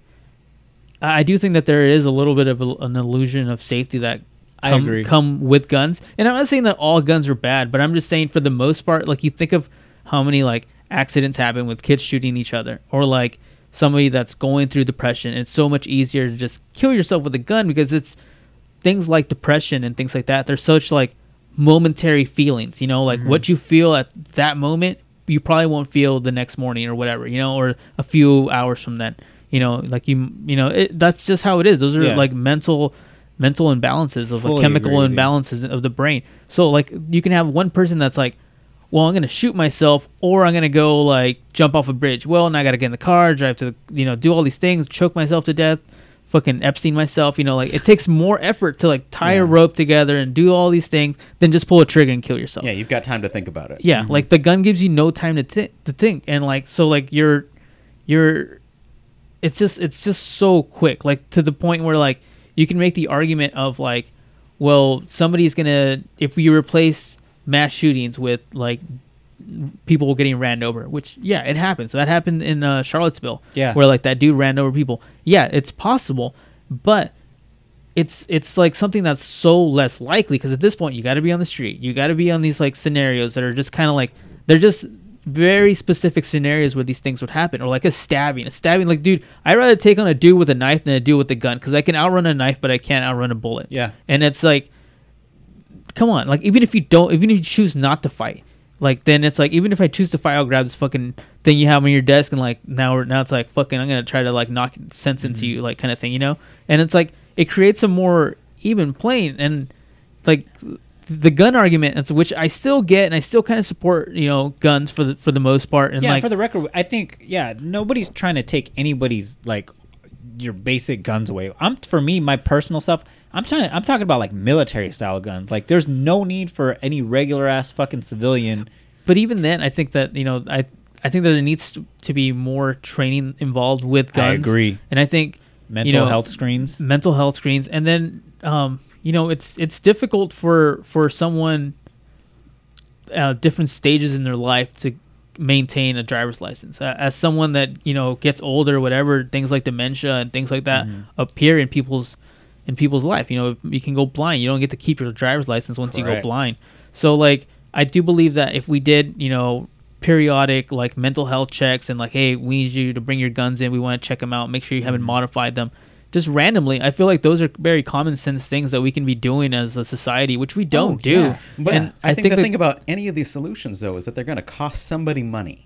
I I do think that there is a little bit of a, an illusion of safety that I come, agree. come with guns. And I'm not saying that all guns are bad, but I'm just saying for the most part, like you think of how many like accidents happen with kids shooting each other, or like somebody that's going through depression. It's so much easier to just kill yourself with a gun because it's things like depression and things like that. They're such like momentary feelings. You know, like Mm-hmm. what you feel at that moment, you probably won't feel the next morning or whatever. You know, or a few hours from then. You know, like you, you know, it, that's just how it is. Those are Yeah. like mental, mental imbalances of like chemical you. imbalances of the brain. So like you can have one person that's like, well, I'm gonna shoot myself, or I'm gonna go like jump off a bridge. Well, now I gotta get in the car, drive to, the, you know, do all these things, choke myself to death, fucking Epstein myself. You know, like it takes more effort to like tie a rope together and do all these things than just pull a trigger and kill yourself. Yeah, you've got time to think about it. Yeah, mm-hmm. like the gun gives you no time to thi- to think, and like so, like you're, you're, it's just it's just so quick, like to the point where like you can make the argument of like, well, somebody's gonna if we replace mass shootings with like people getting ran over, which yeah, it happens. That happened in uh, Charlottesville, Yeah. where like that dude ran over people. Yeah, it's possible, but it's it's like something that's so less likely because at this point you got to be on the street you got to be on these like scenarios that are just kind of like they're just very specific scenarios where these things would happen or like a stabbing a stabbing like dude i'd rather take on a dude with a knife than a dude with a gun because i can outrun a knife but i can't outrun a bullet Yeah. and it's like come on like even if you don't even if you choose not to fight like then it's like even if i choose to fight i'll grab this fucking thing you have on your desk and like now we're now it's like fucking i'm gonna try to like knock sense into mm-hmm. you like kind of thing you know? And it's like it creates a more even plane and like the gun argument which i still get and i still kind of support you know guns for the for the most part and yeah, like for the record, I think yeah, nobody's trying to take anybody's like your basic guns away. I'm for me, my personal stuff. I'm trying. I'm talking about like military style guns. Like, there's no need for any regular ass fucking civilian. but even then i think that you know i i think that there needs to be more training involved with guns. I agree. and i think Mental you know, health screens. mental health screens and then um you know it's it's difficult for for someone uh, different stages in their life to maintain a driver's license uh, as someone that you know gets older whatever things like dementia and things like that Mm-hmm. appear in people's in people's life you know if you can go blind you don't get to keep your driver's license once you go blind so like i do believe that if we did you know periodic like mental health checks and like hey we need you to bring your guns in we want to check them out make sure you haven't Mm-hmm. modified them just randomly i feel like those are very common sense things that we can be doing as a society which we don't Oh, do. yeah. But and I, think, the that- thing about any of these solutions, though, is that they're going to cost somebody money.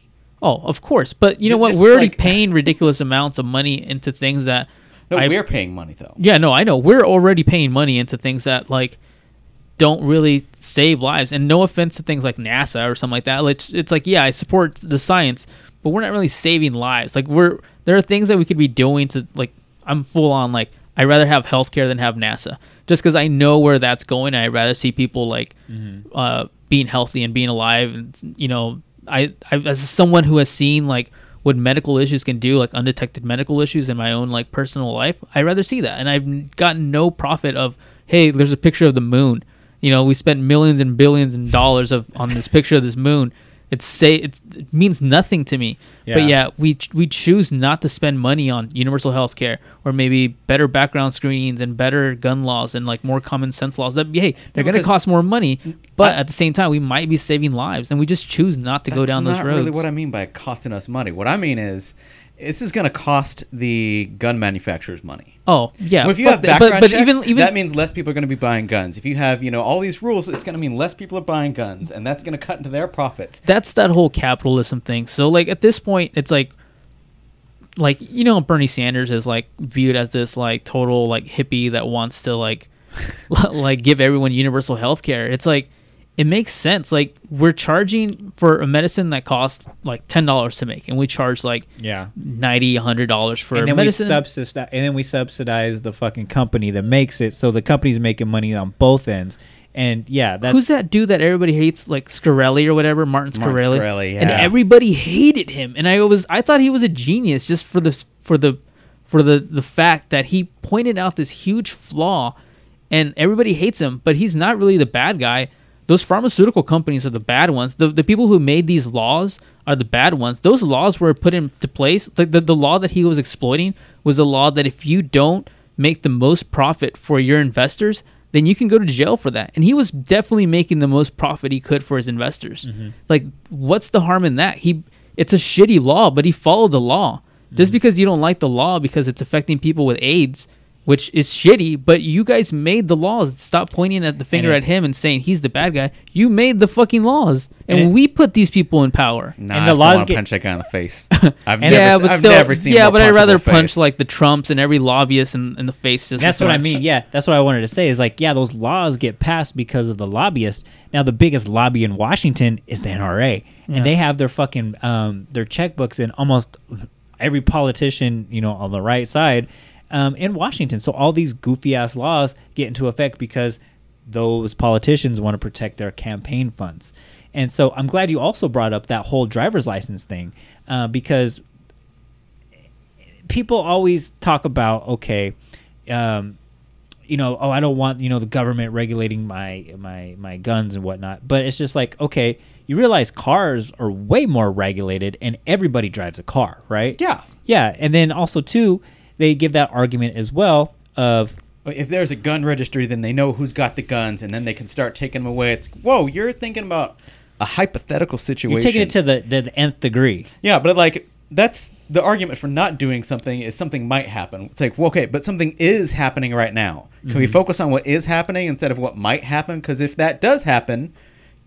oh of course. But you know what? we're already like- paying ridiculous amounts of money into things that No, I- we're paying money though. yeah no i know. We're already paying money into things that like don't really save lives. And no offense to things like nasa or something like that. It's, it's like yeah i support the science but we're not really saving lives. Like we're there are things that we could be doing to like i'm full on like i'd rather have healthcare than have nasa. Just because i know where that's going i'd rather see people like uh, being healthy and being alive and you know I, I as someone who has seen like what medical issues can do like undetected medical issues in my own like personal life i'd rather see that. And i've gotten no profit of hey there's a picture of the moon. You know we spent millions and billions and dollars of on this picture of this moon it's say it's, it means nothing to me but Yeah. yeah we ch- we choose not to spend money on universal health care or maybe better background screenings and better gun laws and like more common sense laws that hey they're going to cost more money but I- at the same time we might be saving lives and we just choose not to go down those not roads really what I mean by costing us money. What I mean is, this is going to cost the gun manufacturers money. oh yeah Well, if you have background but, but checks, even even that means less people are going to be buying guns. If you have, you know, all these rules, it's going to mean less people are buying guns, and that's going to cut into their profits. that's that whole capitalism thing. So like at this point, it's like, like you know, Bernie Sanders is like viewed as this like total like hippie that wants to like, like give everyone universal health care. It's like, it makes sense. Like we're charging for a medicine that costs like ten dollars to make, and we charge like Yeah. ninety, hundred dollars for and a then medicine. we subsidize and then we subsidize the fucking company that makes it so the company's making money on both ends and yeah that's Who's that dude that everybody hates, like Scarelli or whatever, Martin Martin Scarelli? Shkreli, And everybody hated him, and I was I thought he was a genius just for the for the for the the fact that he pointed out this huge flaw, and everybody hates him, but he's not really the bad guy. Those pharmaceutical companies are the bad ones. The the people who made these laws are the bad ones. Those laws were put into place. Like the, the law that he was exploiting was a law that if you don't make the most profit for your investors, then you can go to jail for that. And he was definitely making the most profit he could for his investors. Mm-hmm. Like, what's the harm in that? He, it's a shitty law, but he followed the law. Just mm-hmm. because you don't like the law because it's affecting people with AIDS, which is shitty. But you guys made the laws. Stop pointing at the finger it- at him and saying he's the bad guy. You made the fucking laws, and, And it- we put these people in power. Nah, And I the still laws wanna get- punch that guy in the face. I've never, yeah, se- but I've still, never seen. yeah, but I'd rather punchable punch like the Trumps and every lobbyist in, in the face. Just That's what I mean. Yeah, that's what I wanted to say. Is like, yeah, those laws get passed because of the lobbyists. Now, the biggest lobby in Washington is the NRA, Yeah. and they have their fucking um, their checkbooks in almost every politician, you know, on the right side um, in Washington. So all these goofy ass laws get into effect because those politicians want to protect their campaign funds. And so I'm glad you also brought up that whole driver's license thing uh, because people always talk about okay um, you know oh i don't want you know the government regulating my my my guns and whatnot but it's just like okay you realize cars are way more regulated and everybody drives a car right Yeah. yeah and then also too they give that argument as well of if there's a gun registry, then they know who's got the guns, and then they can start taking them away. It's whoa, you're thinking about a hypothetical situation. you're taking it to the, the, the nth degree Yeah, but like that's the argument for not doing something is something might happen. It's like, well, okay, but something is happening right now. Can we Mhm. focus on what is happening instead of what might happen? Because if that does happen,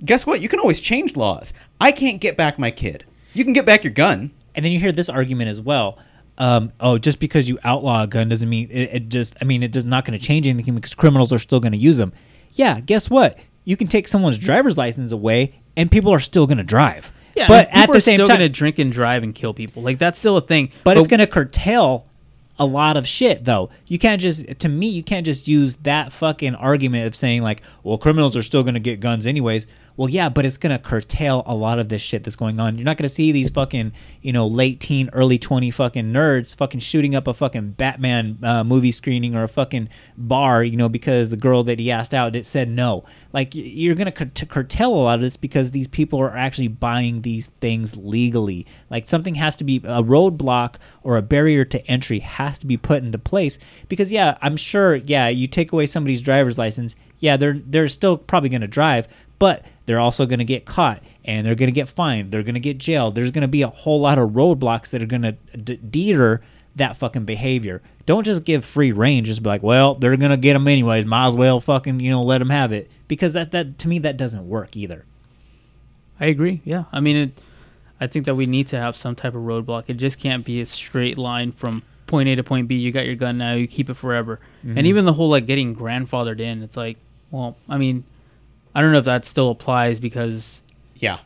guess what? You can always change laws. I can't get back my kid. You can get back your gun. And then you hear this argument as well. Um, oh, just because you outlaw a gun doesn't mean it, it just. I mean, it does not going to change anything because criminals are still going to use them. Yeah, guess what? You can take someone's driver's license away, and people are still going to drive. Yeah, but at the same still time, gonna drink and drive and kill people. Like that's still a thing. but it's going to curtail a lot of shit though you can't just to me you can't just use that fucking argument of saying like well criminals are still going to get guns anyways well yeah but it's to curtail a lot of this shit that's going on. You're not to see these fucking you know late teen early 20 fucking nerds fucking shooting up a fucking batman uh, movie screening or a fucking bar you know because the girl that he asked out it said no. Like you're to cur- curtail a lot of this because these people are actually buying these things legally. Like something has to be a roadblock or a barrier to entry has to be put into place because yeah i'm sure yeah you take away somebody's driver's license yeah they're they're still probably to drive but they're also going to get caught and they're going to get fined they're going to get jailed there's going to be a whole lot of roadblocks that are going to d- deter that fucking behavior don't just give free reign just be like well they're going to get them anyways might as well fucking you know let them have it because that that to me that doesn't work either I agree. Yeah, I mean, it, I think that we need to have some type of roadblock. It just can't be a straight line from point A to point B. You got your gun now, you keep it forever. Mhm. And even the whole like getting grandfathered in, it's like, well, I mean, I don't know if that still applies because Yeah.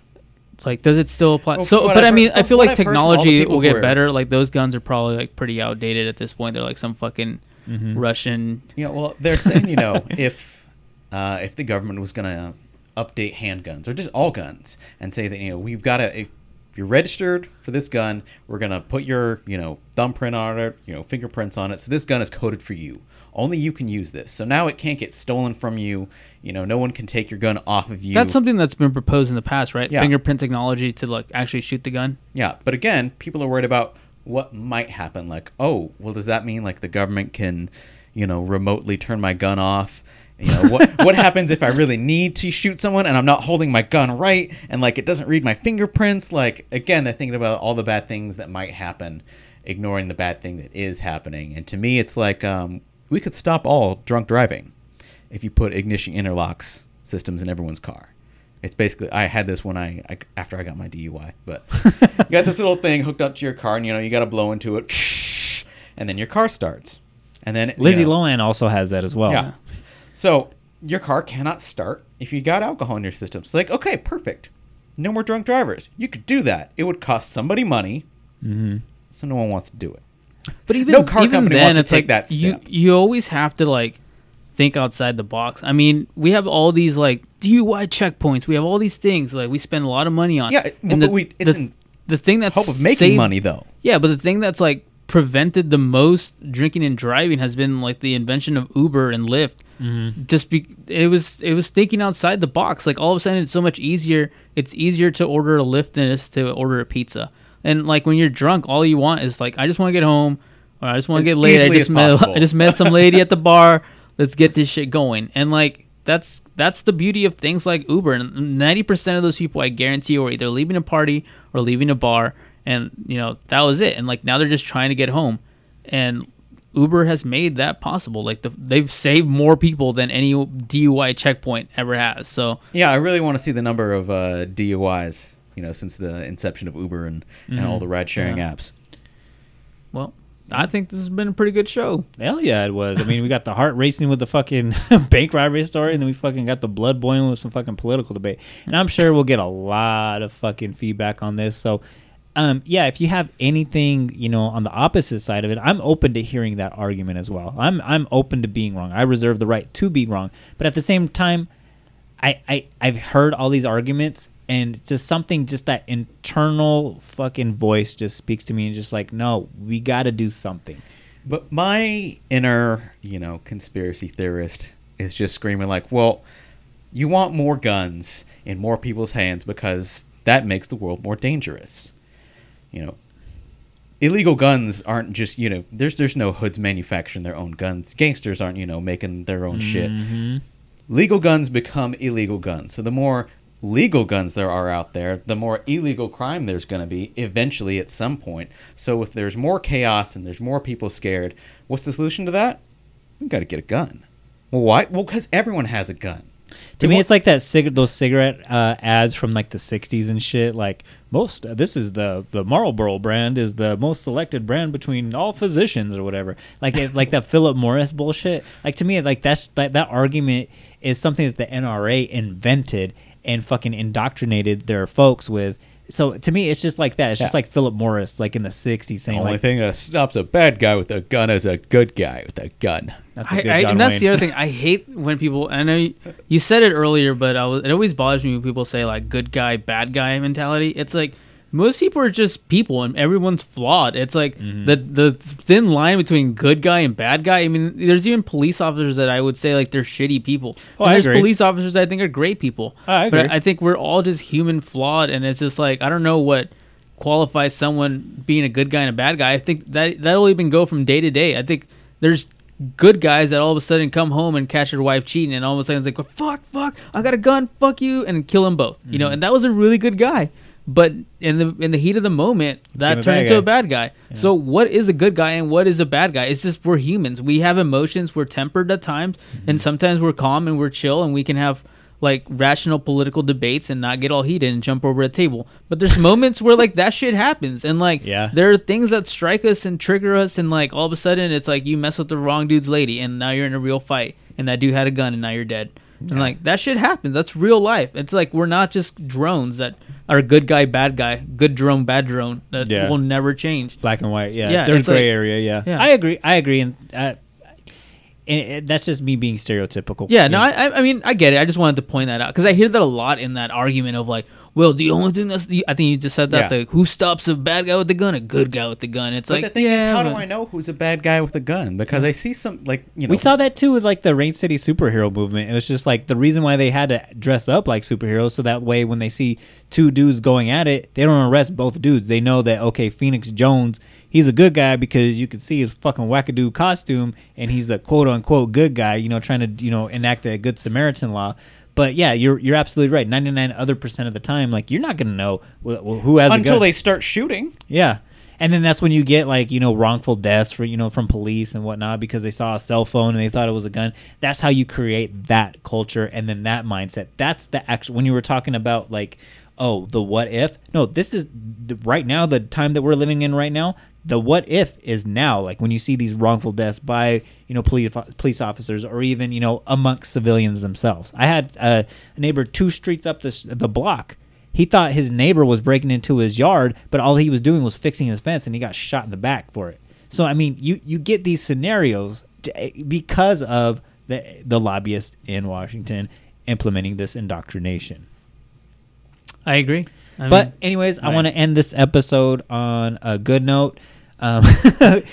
it's like, does it still apply? Well, so, but I I've mean, heard- I feel like I've heard from all the technology will get are- better. Like those guns are probably like pretty outdated at this point. They're like some fucking Mhm. Russian. Yeah, well, they're saying you know if uh, if the government was gonna update handguns or just all guns and say that you know we've got to if you're registered for this gun, we're gonna put your you know thumbprint on it, you know fingerprints on it, so this gun is coded for you. Only you can use this. So now it can't get stolen from you. You know, no one can take your gun off of you. That's something that's been proposed in the past, right? Yeah. Fingerprint technology to like actually shoot the gun. Yeah, but again, people are worried about what might happen. Like, oh, well, does that mean like the government can, you know, remotely turn my gun off? You know, what what happens if I really need to shoot someone and I'm not holding my gun right and like it doesn't read my fingerprints? Like, again, they're thinking about all the bad things that might happen, ignoring the bad thing that is happening. And to me, it's like um, we could stop all drunk driving if you put ignition interlocks systems in everyone's car. It's basically I had this when I, I after I got my DUI, but you got this little thing hooked up to your car, and you know you got to blow into it, and then your car starts, and then you lizzie know- lohan also has that as well yeah. So your car cannot start if you got alcohol in your system. It's like okay, perfect, no more drunk drivers. You could do that. It would cost somebody money, mm-hmm. so no one wants to do it. But even no car even company then, wants to take like that step. you you always have to like think outside the box. I mean, we have all these like DUI checkpoints. We have all these things like we spend a lot of money on. Yeah, well, and but we- it's the, in the thing that's hope of making saved- money, though. Yeah, but the thing that's like prevented the most drinking and driving has been like the invention of Uber and Lyft. Mhm. Just be it was it was thinking outside the box. Like all of a sudden, it's so much easier. It's easier to order a Lyft than it is to order a pizza. And like when you're drunk, all you want is like I just want to get home, or I just want to get laid. I just met possible. I just met some lady at the bar. Let's get this shit going. And like that's that's the beauty of things like Uber. And ninety percent of those people, I guarantee, you, are either leaving a party or leaving a bar, and you know that was it. And like now they're just trying to get home. And Uber has made that possible. Like the, they've saved more people than any DUI checkpoint ever has. So Yeah, I really want to see the number of uh, DUIs, you know, since the inception of Uber and, and all Mhm. the ride sharing Yeah. apps. well, I think this has been a pretty good show. Hell yeah, it was. I mean, we got the heart racing with the fucking bank robbery story, and then we fucking got the blood boiling with some fucking political debate. And I'm sure we'll get a lot of fucking feedback on this. So, um, yeah, if you have anything, you know, on the opposite side of it, I'm open to hearing that argument as well. I'm I'm open to being wrong. I reserve the right to be wrong. But at the same time, I, I I've heard all these arguments and just something just that internal fucking voice just speaks to me and just like no we got to do something But my inner, you know, conspiracy theorist is just screaming like, "Well, you want more guns in more people's hands because that makes the world more dangerous." You know, illegal guns aren't just, you know, there's there's no hoods manufacturing their own guns. Gangsters aren't, you know, making their own shit. Mhm. Legal guns become illegal guns. So the more legal guns there are out there, the more illegal crime there's going to be eventually at some point. So if there's more chaos and there's more people scared, what's the solution to that? We've got to get a gun. Well, why? Well, because everyone has a gun. To me it's like that cig- those cigarette uh, ads from like the 60s and shit. Like most uh, this is the the marlboro brand is the most selected brand between all physicians or whatever. Like it, like that philip morris bullshit. Like to me like that's that, that argument is something that the nra invented and fucking indoctrinated their folks with so to me it's just like that it's just Yeah. like philip morris like in the 60s saying like thing that stops a bad guy with a gun is a good guy with a gun. that's a I, good I, John and that's Wayne. the other thing. I hate when people. I know you, you said it earlier, but I was, it always bothers me when people say like "good guy, bad guy" mentality. It's like most people are just people, and everyone's flawed. It's like Mm-hmm. the the thin line between good guy and bad guy. I mean, there's even police officers that I would say like they're shitty people. Oh, and I there's agree. police officers I think are great people. I agree. But. I think we're all just human flawed, and it's just like I don't know what qualifies someone being a good guy and a bad guy. I think that that'll even go from day to day. I think there's good guys that all of a sudden come home and catch their wife cheating, and all of a sudden it's like, fuck, fuck, I got a gun, fuck you, and kill them both. You Mm-hmm. know, and that was a really good guy. But in the in the heat of the moment, that turned into guy. a bad guy. So what is a good guy and what is a bad guy? It's just we're humans. We have emotions. We're tempered at times, Mm-hmm. and sometimes we're calm and we're chill, and we can have like rational political debates and not get all heated and jump over a table. But there's moments where like that shit happens, and like Yeah. there are things that strike us and trigger us, and like all of a sudden it's like you mess with the wrong dude's lady, and now you're in a real fight, and that dude had a gun, and now you're dead. And like that shit happens. That's real life. It's like we're not just drones that are good guy, bad guy, good drone, bad drone that Yeah. will never change. black and white. Yeah, Yeah, there's gray like- area. Yeah. Yeah. I agree. I agree, and, uh, and that's just me being stereotypical. Yeah, no, I, I- I mean, I get it. I just wanted to point that out because I hear that a lot in that argument of like, well, the only thing that's the, I think you just said that Yeah. the who stops a bad guy with the gun, a good guy with the gun. It's But like the thing yeah, is, how do I know who's a bad guy with a gun? Because I see some like you know. we saw that too with like the Rain City superhero movement. It was just like the reason why they had to dress up like superheroes so that way when they see two dudes going at it, they don't arrest both dudes. They know that okay, Phoenix Jones, he's a good guy because you can see his fucking wackadoo costume and he's a quote unquote good guy, you know, trying to you know enact the good Samaritan law. But yeah, you're you're absolutely right. Ninety nine other percent of the time, like you're not gonna know wh- wh- who has a until they start shooting. Yeah. And then that's when you get like, you know, wrongful deaths for, you know, from police and whatnot because they saw a cell phone and they thought it was a gun. That's how you create that culture and then that mindset. That's the actual, when you were talking about like, oh, the what if? No, this is the, right now, the time that we're living in right now. The what if is now, like when you see these wrongful deaths by, you know, police police officers or even, you know, amongst civilians themselves. I had a, a neighbor two streets up the, the block he thought his neighbor was breaking into his yard, but all he was doing was fixing his fence, and he got shot in the back for it. So I mean, you you get these scenarios to, eh, because of the the lobbyists in Washington implementing this indoctrination. I agree. I but mean, anyways, I want to end this episode on a good note. Um,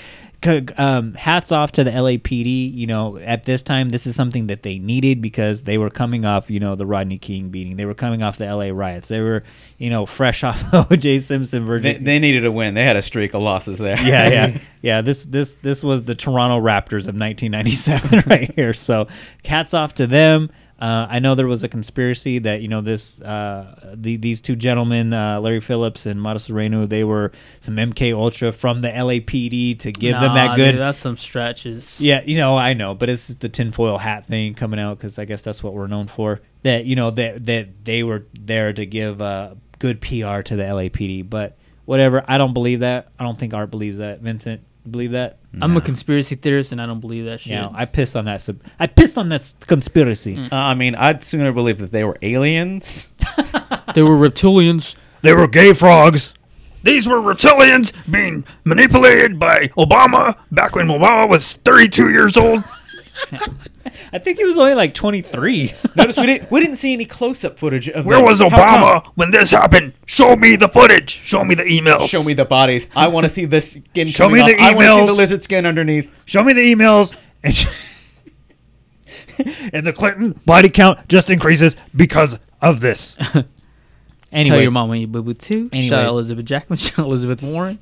um, hats off to the LAPD. You know, at this time, this is something that they needed because they were coming off, you know, the Rodney King beating. They were coming off the LA riots. They were, you know, fresh off O.J. Simpson They, verdict. they needed a win. They had a streak of losses there. yeah, yeah, yeah. This this this was the Toronto Raptors of 1997 right here. So, hats off to them. Uh, I know there was a conspiracy that you know this uh, the, these two gentlemen, uh, Larry Phillips and Matasareanu, they were some MK Ultra from the LAPD to give them that good. dude, that's some stretches. Yeah, you know, I know, but it's the tinfoil hat thing coming out because I guess that's what we're known for. That you know that that they were there to give uh, good PR to the LAPD, but whatever. I don't believe that. I don't think Art believes that. Vincent, believe that? I'm a conspiracy theorist and I don't believe that shit. Yeah, I piss on that. Sub- I piss on that s- conspiracy. Uh, I mean, I'd sooner believe that they were aliens. they were reptilians. They were gay frogs. These were reptilians being manipulated by Obama back when Obama was 32 years old. I think he was only like 23. Notice we didn't we didn't see any close up footage of Where them. was How Obama come? when this happened? Show me the footage. Show me the emails. Show me the bodies. I want to see the skin. Show coming me off. the I want to see the lizard skin underneath. Show me the emails. And, sh- and the Clinton body count just increases because of this. Tell Anyways, your mom when you boo boo too. Shout Anyways. out Elizabeth Jackman. Shout out Elizabeth Warren.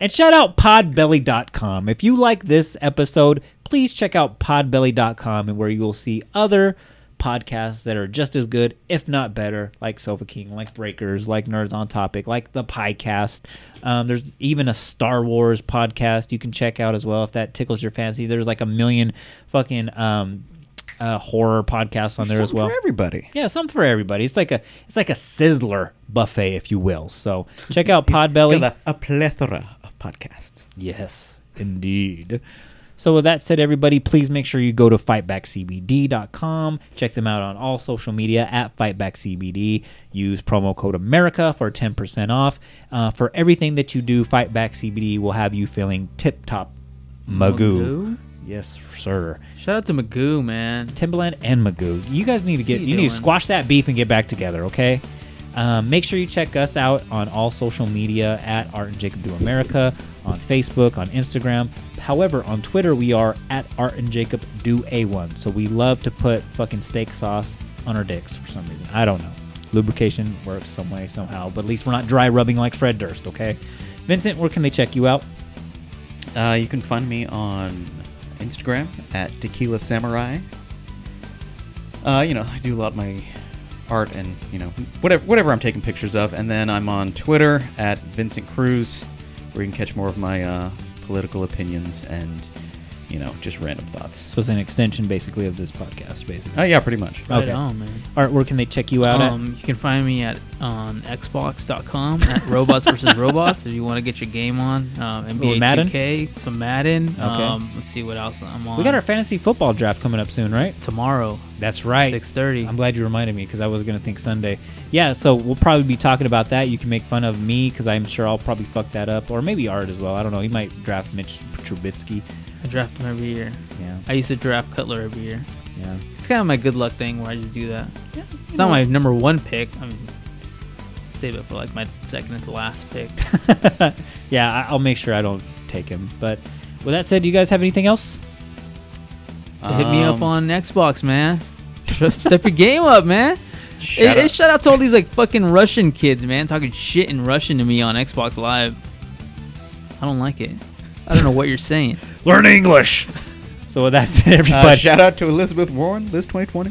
And shout out podbelly.com. If you like this episode, please check out podbelly.com and where you will see other podcasts that are just as good, if not better, like Sofa King, like Breakers, like Nerds on Topic, like the Piecast. Um, there's even a Star Wars podcast you can check out as well if that tickles your fancy. There's like a million fucking um, uh, horror podcasts on there as well. for everybody. Yeah, something for everybody. It's like a it's like a sizzler buffet, if you will. So check out Podbelly. A, a plethora of podcasts. Yes, indeed. So with that said, everybody, please make sure you go to fightbackcbd.com. Check them out on all social media at fightbackcbd. Use promo code America for 10% off. Uh, for everything that you do, Fightback CBD will have you feeling tip top magoo. Magoo? Yes, sir. Shout out to Magoo, man. Timbaland and Magoo. You guys need to get you you need to squash that beef and get back together, okay? Um, make sure you check us out on all social media at Art and Jacob Do America on Facebook, on Instagram. However, on Twitter we are at Art and Jacob Do A1. So we love to put fucking steak sauce on our dicks for some reason. I don't know. Lubrication works some way somehow, but at least we're not dry rubbing like Fred Durst, okay? Vincent, where can they check you out? Uh, you can find me on Instagram at Tequila Samurai. Uh, you know, I do a lot of my art and you know whatever whatever I'm taking pictures of, and then I'm on Twitter at Vincent Cruz, where you can catch more of my uh, political opinions and you know just random thoughts. So it's an extension basically of this podcast, basically. Oh yeah, pretty much. Right Okay. on, man. Art, where can they check you out Um, you can find me at on Xbox.com at Robots versus Robots if you want to get your game on. Um, NBA Madden? 2K, some Madden. Okay. Um, let's see what else I'm on. We got our fantasy football draft coming up soon, right? tomorrow. That's right. Six thirty. I'm glad you reminded me because I was gonna think Sunday. Yeah, so we'll probably be talking about that. You can make fun of me because I'm sure I'll probably fuck that up, or maybe Art as well. I don't know. He might draft Mitch Trubisky. I draft them every year. Yeah, I used to draft Cutler every year. yeah. It's kind of my good luck thing where I just do that. Yeah, It's not my number one pick. I mean, save it for like my second to last pick. yeah, I- I'll make sure I don't take him. But with that said, do you guys have anything else? Hit me up Um, on Xbox, man. Step your game up, man. Shout Hey, hey, out- shout out to all these like fucking Russian kids, man, talking shit in Russian to me on Xbox Live. I don't like it. I don't know what you're saying. Learn English. So with that said, Uh, everybody. shout out to Elizabeth Warren, Liz 2020.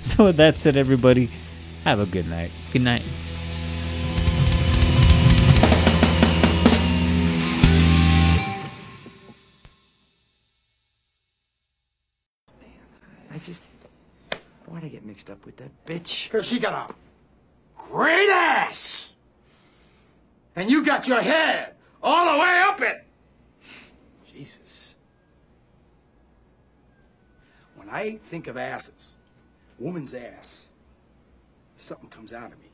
so with that said, everybody, have a good night. Good night. I just. Why'd I get mixed up with that bitch? Because she got a great ass. And you got your head all the way up it. Jesus. When I think of asses, woman's ass, something comes out of me.